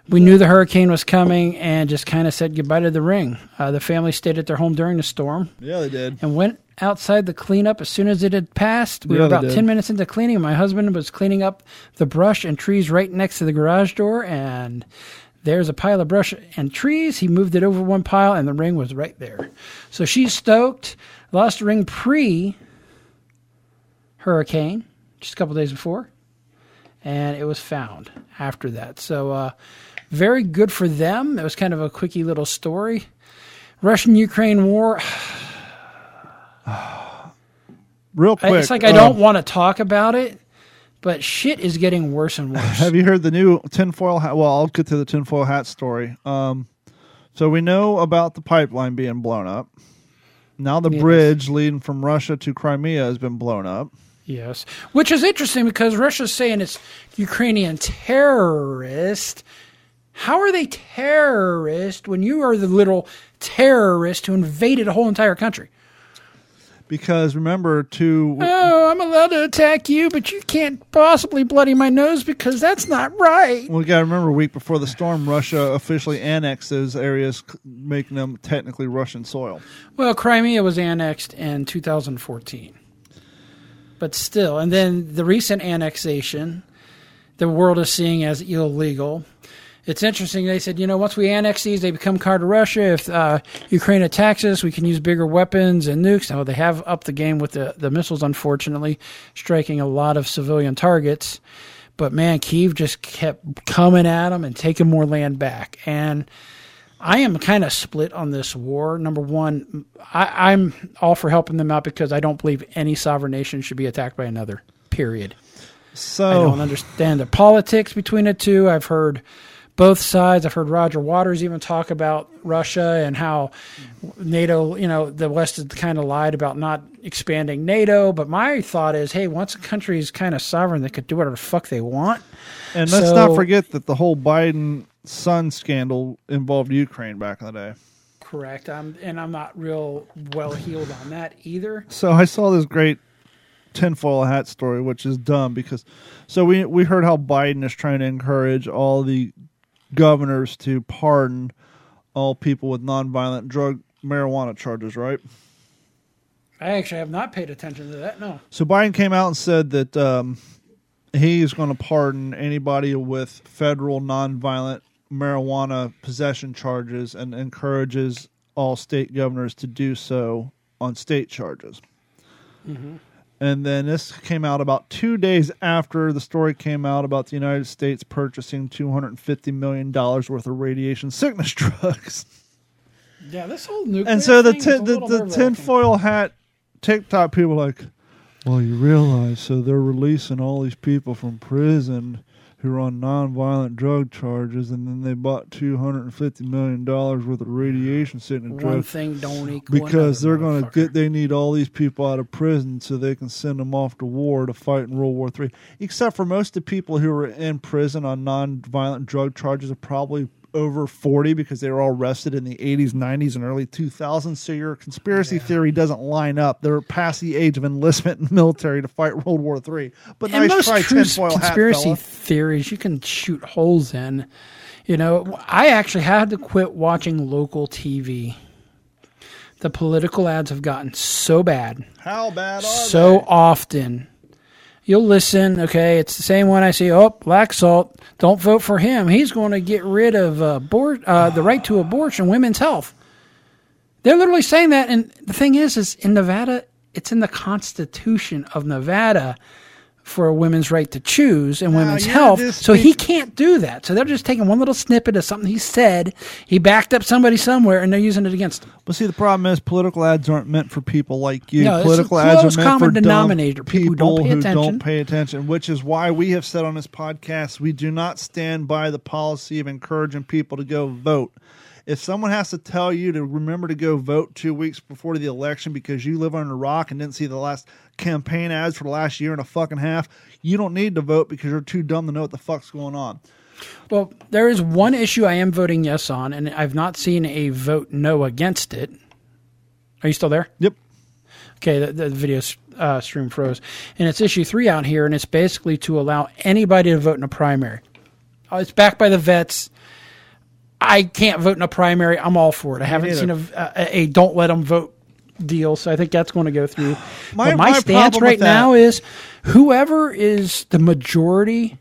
We knew the hurricane was coming and just kind of said goodbye to the ring. Uh, the family stayed at their home during the storm Yeah, they did. and went outside the cleanup as soon as it had passed. We Yeah, were about 10 minutes into cleaning. My husband was cleaning up the brush and trees right next to the garage door, and there's a pile of brush and trees. He moved it over one pile, and the ring was right there. So she's stoked. Lost the ring pre hurricane, just a couple days before, and it was found after that. So, uh, very good for them. It was kind of a quickie little story. Russian Ukraine war. <sighs> <sighs> Real quick. It's like I uh, don't want to talk about it, but shit is getting worse and worse. <laughs> Have you heard the new tinfoil hat? Well, I'll get to the tinfoil hat story. Um, so we know about the pipeline being blown up. Now the Yes. bridge leading from Russia to Crimea has been blown up. yes, which is interesting because Russia's saying it's Ukrainian terrorist. How are they terrorist when you are the little terrorist who invaded a whole entire country? Because remember, to Oh, I'm allowed to attack you, but you can't possibly bloody my nose because that's not right. well, you got to remember, a week before the storm, Russia officially annexed those areas, c- making them technically Russian soil. Well, Crimea was annexed in 2014. But still, and then the recent annexation, the world is seeing as illegal. It's interesting. They said, you know, once we annex these, they become part of Russia. If uh, Ukraine attacks us, we can use bigger weapons and nukes. Now, they have upped the game with the, the missiles, unfortunately, striking a lot of civilian targets. But man, Kiev just kept coming at them and taking more land back. And I am kind of split on this war. Number one, I, I'm all for helping them out because I don't believe any sovereign nation should be attacked by another. Period. So I don't understand the politics between the two. I've heard both sides. I've heard Roger Waters even talk about Russia and how NATO, you know, the West has kind of lied about not expanding NATO. But my thought is, hey, once a country is kind of sovereign, they could do whatever the fuck they want. And let's not forget that the whole Biden son scandal involved Ukraine back in the day. Correct. I'm, and I'm not real well healed on that either. So I saw this great tinfoil hat story, which is dumb because so we we heard how Biden is trying to encourage all the governors to pardon all people with nonviolent drug marijuana charges, right? I actually have not paid attention to that. No. So Biden came out and said that um, he's going to pardon anybody with federal nonviolent marijuana possession charges and encourages all state governors to do so on state charges. And then this came out about two days after the story came out about the United States purchasing $250 million worth of radiation sickness <laughs> drugs. Yeah, this whole nuclear and so the thing is tin, the, the tinfoil hat TikTok people like, well, you realize so they're releasing all these people from prison who are on nonviolent drug charges, and then they bought two hundred and fifty million dollars worth of radiation sickness One drugs thing don't equal because they're going to get. They need all these people out of prison so they can send them off to war to fight in World War Three. Except for most of the people who are in prison on nonviolent drug charges are probably over 40 because they were all arrested in the 80s, 90s, and early 2000s. So your conspiracy theory doesn't line up. They're past the age of enlistment in the military to fight World War III. But And nice most try, true hat, conspiracy fella. theories you can shoot holes in. You know, I actually had to quit watching local TV. The political ads have gotten so bad, How bad are so they? often. You'll listen, okay? It's the same one I see. Oh, Laxalt, don't vote for him. He's going to get rid of uh, abor- uh, the right to abortion, women's health. They're literally saying that, and the thing is, is in Nevada, it's in the Constitution of Nevada for a women's right to choose and women's health. So he can't do that. So they're just taking one little snippet of something he said. He backed up somebody somewhere, and they're using it against him. But see, the problem is political ads aren't meant for people like you. No, political ads are meant common for dumb denominator, people who don't pay who attention. don't pay attention, which is why we have said on this podcast we do not stand by the policy of encouraging people to go vote. If someone has to tell you to remember to go vote two weeks before the election because you live under a rock and didn't see the last campaign ads for the last year and a fucking half, you don't need to vote because you're too dumb to know what the fuck's going on. Well, there is one issue I am voting yes on, and I've not seen a vote no against it. Are you still there? Yep. Okay, the, the video uh, stream froze. And it's issue three out here, and it's basically to allow anybody to vote in a primary. Uh, it's backed by the vets. I can't vote in a primary. I'm all for it. I haven't seen a, a, a don't let them vote deal, so I think that's going to go through. My- but my, my stance right now is whoever is the majority,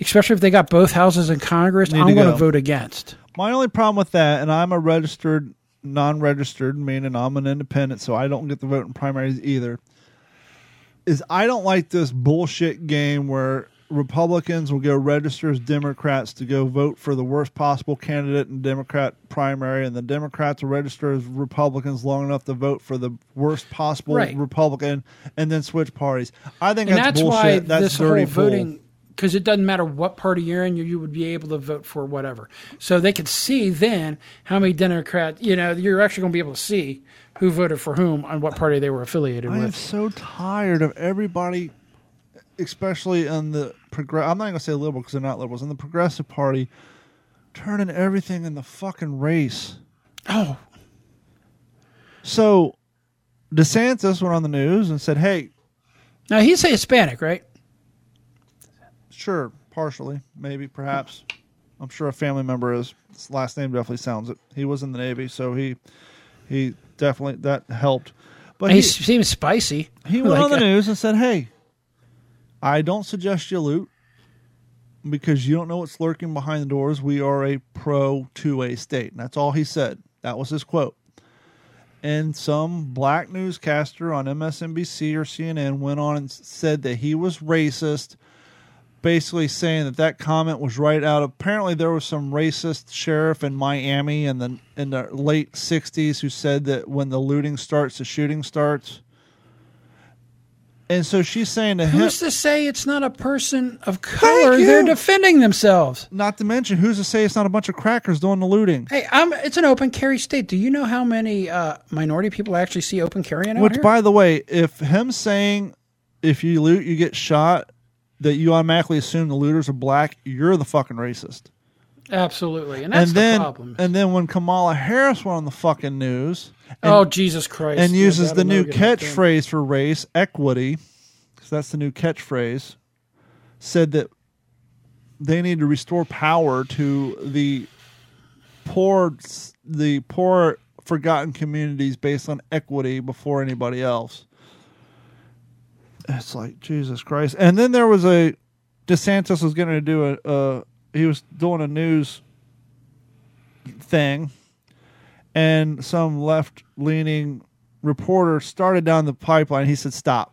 especially if they got both houses in Congress, Need I'm going to go. vote against. My only problem with that, and I'm a registered, non-registered, meaning I'm an independent, so I don't get to vote in primaries either. Is I don't like this bullshit game where Republicans will go register as Democrats to go vote for the worst possible candidate in Democrat primary, and the Democrats will register as Republicans long enough to vote for the worst possible Right. Republican, and then switch parties. I think and that's, that's, bullshit. why that's this dirty whole voting because it doesn't matter what party you're in you, you would be able to vote for whatever so they could see then how many democrats you know you're actually going to be able to see who voted for whom on what party they were affiliated with. I am so tired of everybody, especially in the progress. I'm not going to say liberal because they're not liberals. In the Progressive Party, turning everything in the fucking race. oh So DeSantis went on the news and said, "Hey, now he's a hispanic right sure, partially, maybe, perhaps. I'm sure a family member is. His last name definitely sounds it. He was in the Navy, so he he definitely that helped. But he he, seems spicy He went Like, on the uh, news and said, "Hey, I don't suggest you loot because you don't know what's lurking behind the doors. We are a pro 2A state." And that's all he said. That was his quote. And some black newscaster on MSNBC or CNN went on and said that he was racist, basically saying that that comment was right out. Apparently, there was some racist sheriff in Miami in the in the late '60s who said that when the looting starts, the shooting starts. And so she's saying to him, who's to say it's not a person of color they're defending themselves not to mention, who's to say it's not a bunch of crackers doing the looting? hey I'm, it's an open carry state do you know how many uh, minority people actually see open carrying out Which, here? by the way, if him saying if you loot, you get shot, that you automatically assume the looters are black, you're the fucking racist. Absolutely and that's and then, the problem and then when Kamala Harris went on the fucking news and, oh jesus christ and Yeah, uses the new never get up there. catchphrase for race, equity, because that's the new catchphrase, said that they need to restore power to the poor, the poor forgotten communities based on equity before anybody else. It's like Jesus Christ. And then there was a DeSantis was going to do a. Uh, he was doing a news thing, and some left leaning reporter started down the pipeline. He said, "Stop."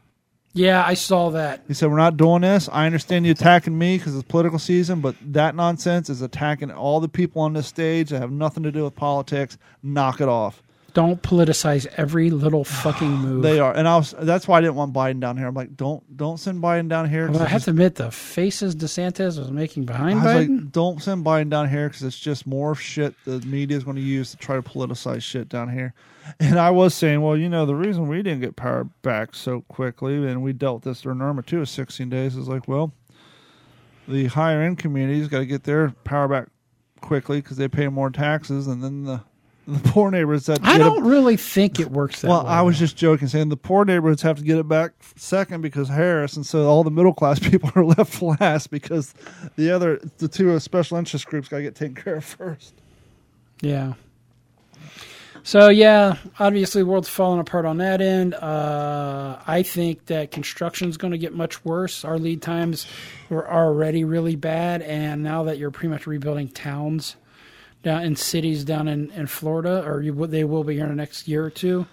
Yeah, I saw that. He said, "We're not doing this. I understand you attacking me because it's political season, but that nonsense is attacking all the people on this stage that have nothing to do with politics. Knock it off." Don't politicize every little <sighs> fucking move. They are, and I was. That's why I didn't want Biden down here. I'm like, don't, don't send Biden down here. Well, I have to admit, the faces DeSantis was making behind I was Biden. like, don't send Biden down here because it's just more shit the media is going to use to try to politicize shit down here. And I was saying, well, you know, the reason we didn't get power back so quickly, and we dealt with this during Irma too, is 16 days, is like, well, the higher end communities got to get their power back quickly because they pay more taxes, and then the the poor neighborhoods that I don't really think it works that well, way. I was just joking, saying the poor neighborhoods have to get it back second because Harris, and so all the middle class <laughs> people are left last because the other, the two special interest groups got to get taken care of first. Yeah. So yeah, obviously, the world's falling apart on that end. Uh, I think that construction's going to get much worse. Our lead times were already really bad, and now that you're pretty much rebuilding towns down in cities down in, in Florida, or you, they will be here in the next year or two,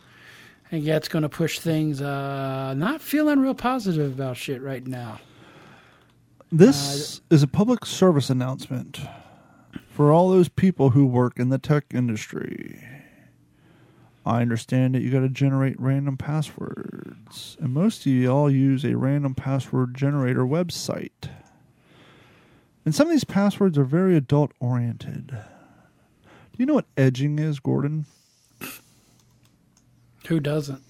And think that's going to push things. Uh, not feeling real positive about shit right now. This is a public service announcement for all those people who work in the tech industry. I understand that you got to generate random passwords, and most of you all use a random password generator website. And some of these passwords are very adult oriented. Do you know what edging is, Gordon? Who doesn't?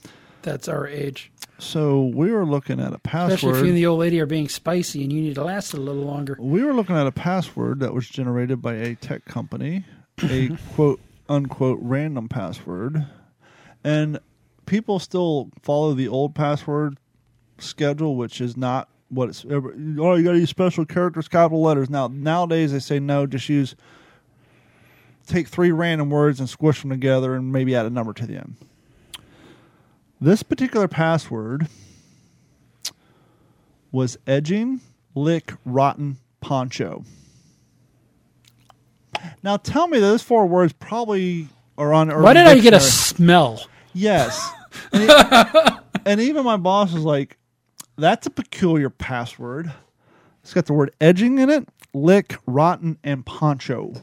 That's our age. So we were looking at a password. Especially if you and the old lady are being spicy and you need to last a little longer. we were looking at a password that was generated by a tech company, a <laughs> quote unquote random password, and people still follow the old password schedule, which is not what it's. Oh, you got to use special characters, capital letters. Now nowadays they say no, just use take three random words and squish them together and maybe add a number to the end. This particular password was edging, lick, rotten, poncho. Now tell me those four words probably are on. Urban Why did I get a smell? Yes. <laughs> And, e- and even my boss was like, that's a peculiar password. It's got the word edging in it, lick, rotten, and poncho.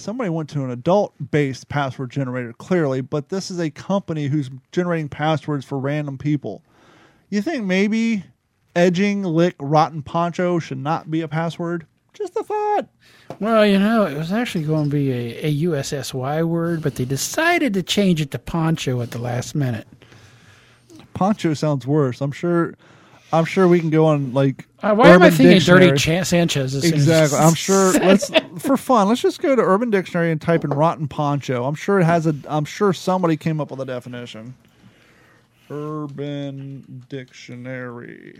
Somebody went to an adult based password generator, clearly, but this is a company who's generating passwords for random people. You think maybe edging, lick, rotten, poncho should not be a password? Just a thought. Well, you know, it was actually going to be a, a USSY word, but they decided to change it to poncho at the last minute. Poncho sounds worse. I'm sure. I'm sure we can go on like. Uh, why am I thinking Dictionary. Dirty Chan- Sanchez? as soon as- Exactly. I'm sure. <laughs> Let's for fun. Let's just go to Urban Dictionary and type in rotten poncho. I'm sure it has a. I'm sure somebody came up with a definition. Urban Dictionary.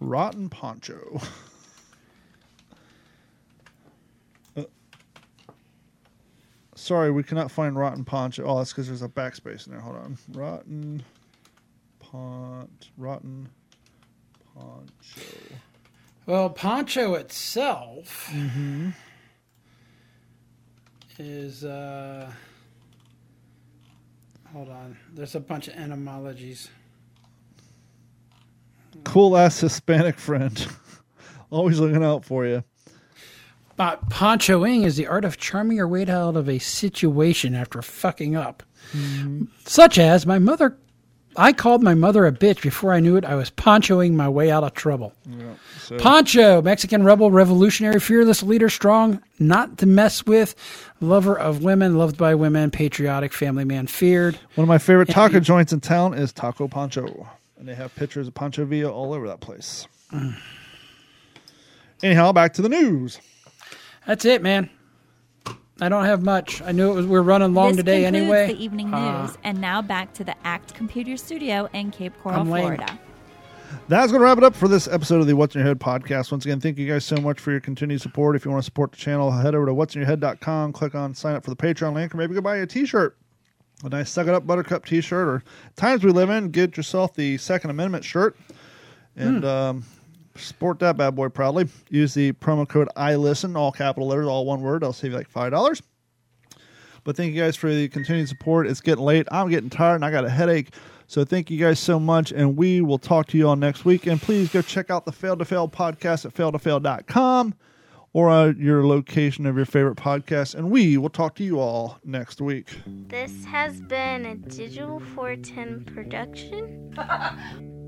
Rotten poncho. <laughs> Sorry, we cannot find rotten poncho. Oh, that's because there's a backspace in there. Hold on. Rotten pont. Rotten poncho. Well, poncho itself is. Uh, hold on. There's a bunch of etymologies. Cool ass Hispanic friend. <laughs> Always looking out for you. But ponchoing is the art of charming your way out of a situation after fucking up. Such as my mother. I called my mother a bitch before I knew it. I was ponchoing my way out of trouble. So, Poncho, Mexican rebel, revolutionary, fearless leader, strong, not to mess with, lover of women, loved by women, patriotic, family man, feared. one of my favorite taco joints in town is Taco Poncho, and they have pictures of Pancho Villa all over that place. Mm. Anyhow, back to the news. That's it, man. I don't have much. I knew it was we are running long this today concludes anyway. the evening Uh, news, and now back to the ACT Computer Studio in Cape Coral, Florida. That's going to wrap it up for this episode of the What's in Your Head podcast. Once again, thank you guys so much for your continued support. If you want to support the channel, head over to what'sinyourhead.com, click on sign up for the Patreon link, or maybe go buy a t shirt. A nice Suck It Up Buttercup t shirt, or times we live in, get yourself the Second Amendment shirt and um, sport that bad boy proudly. Use the promo code I listen, all capital letters, all one word. I'll save you like $5. But thank you guys for the continued support. It's getting late. I'm getting tired and I got a headache. So thank you guys so much. And we will talk to you all next week. And please go check out the Fail to Fail podcast at failtofail.com or uh, your location of your favorite podcast. And we will talk to you all next week. This has been a Digital 410 production. <laughs>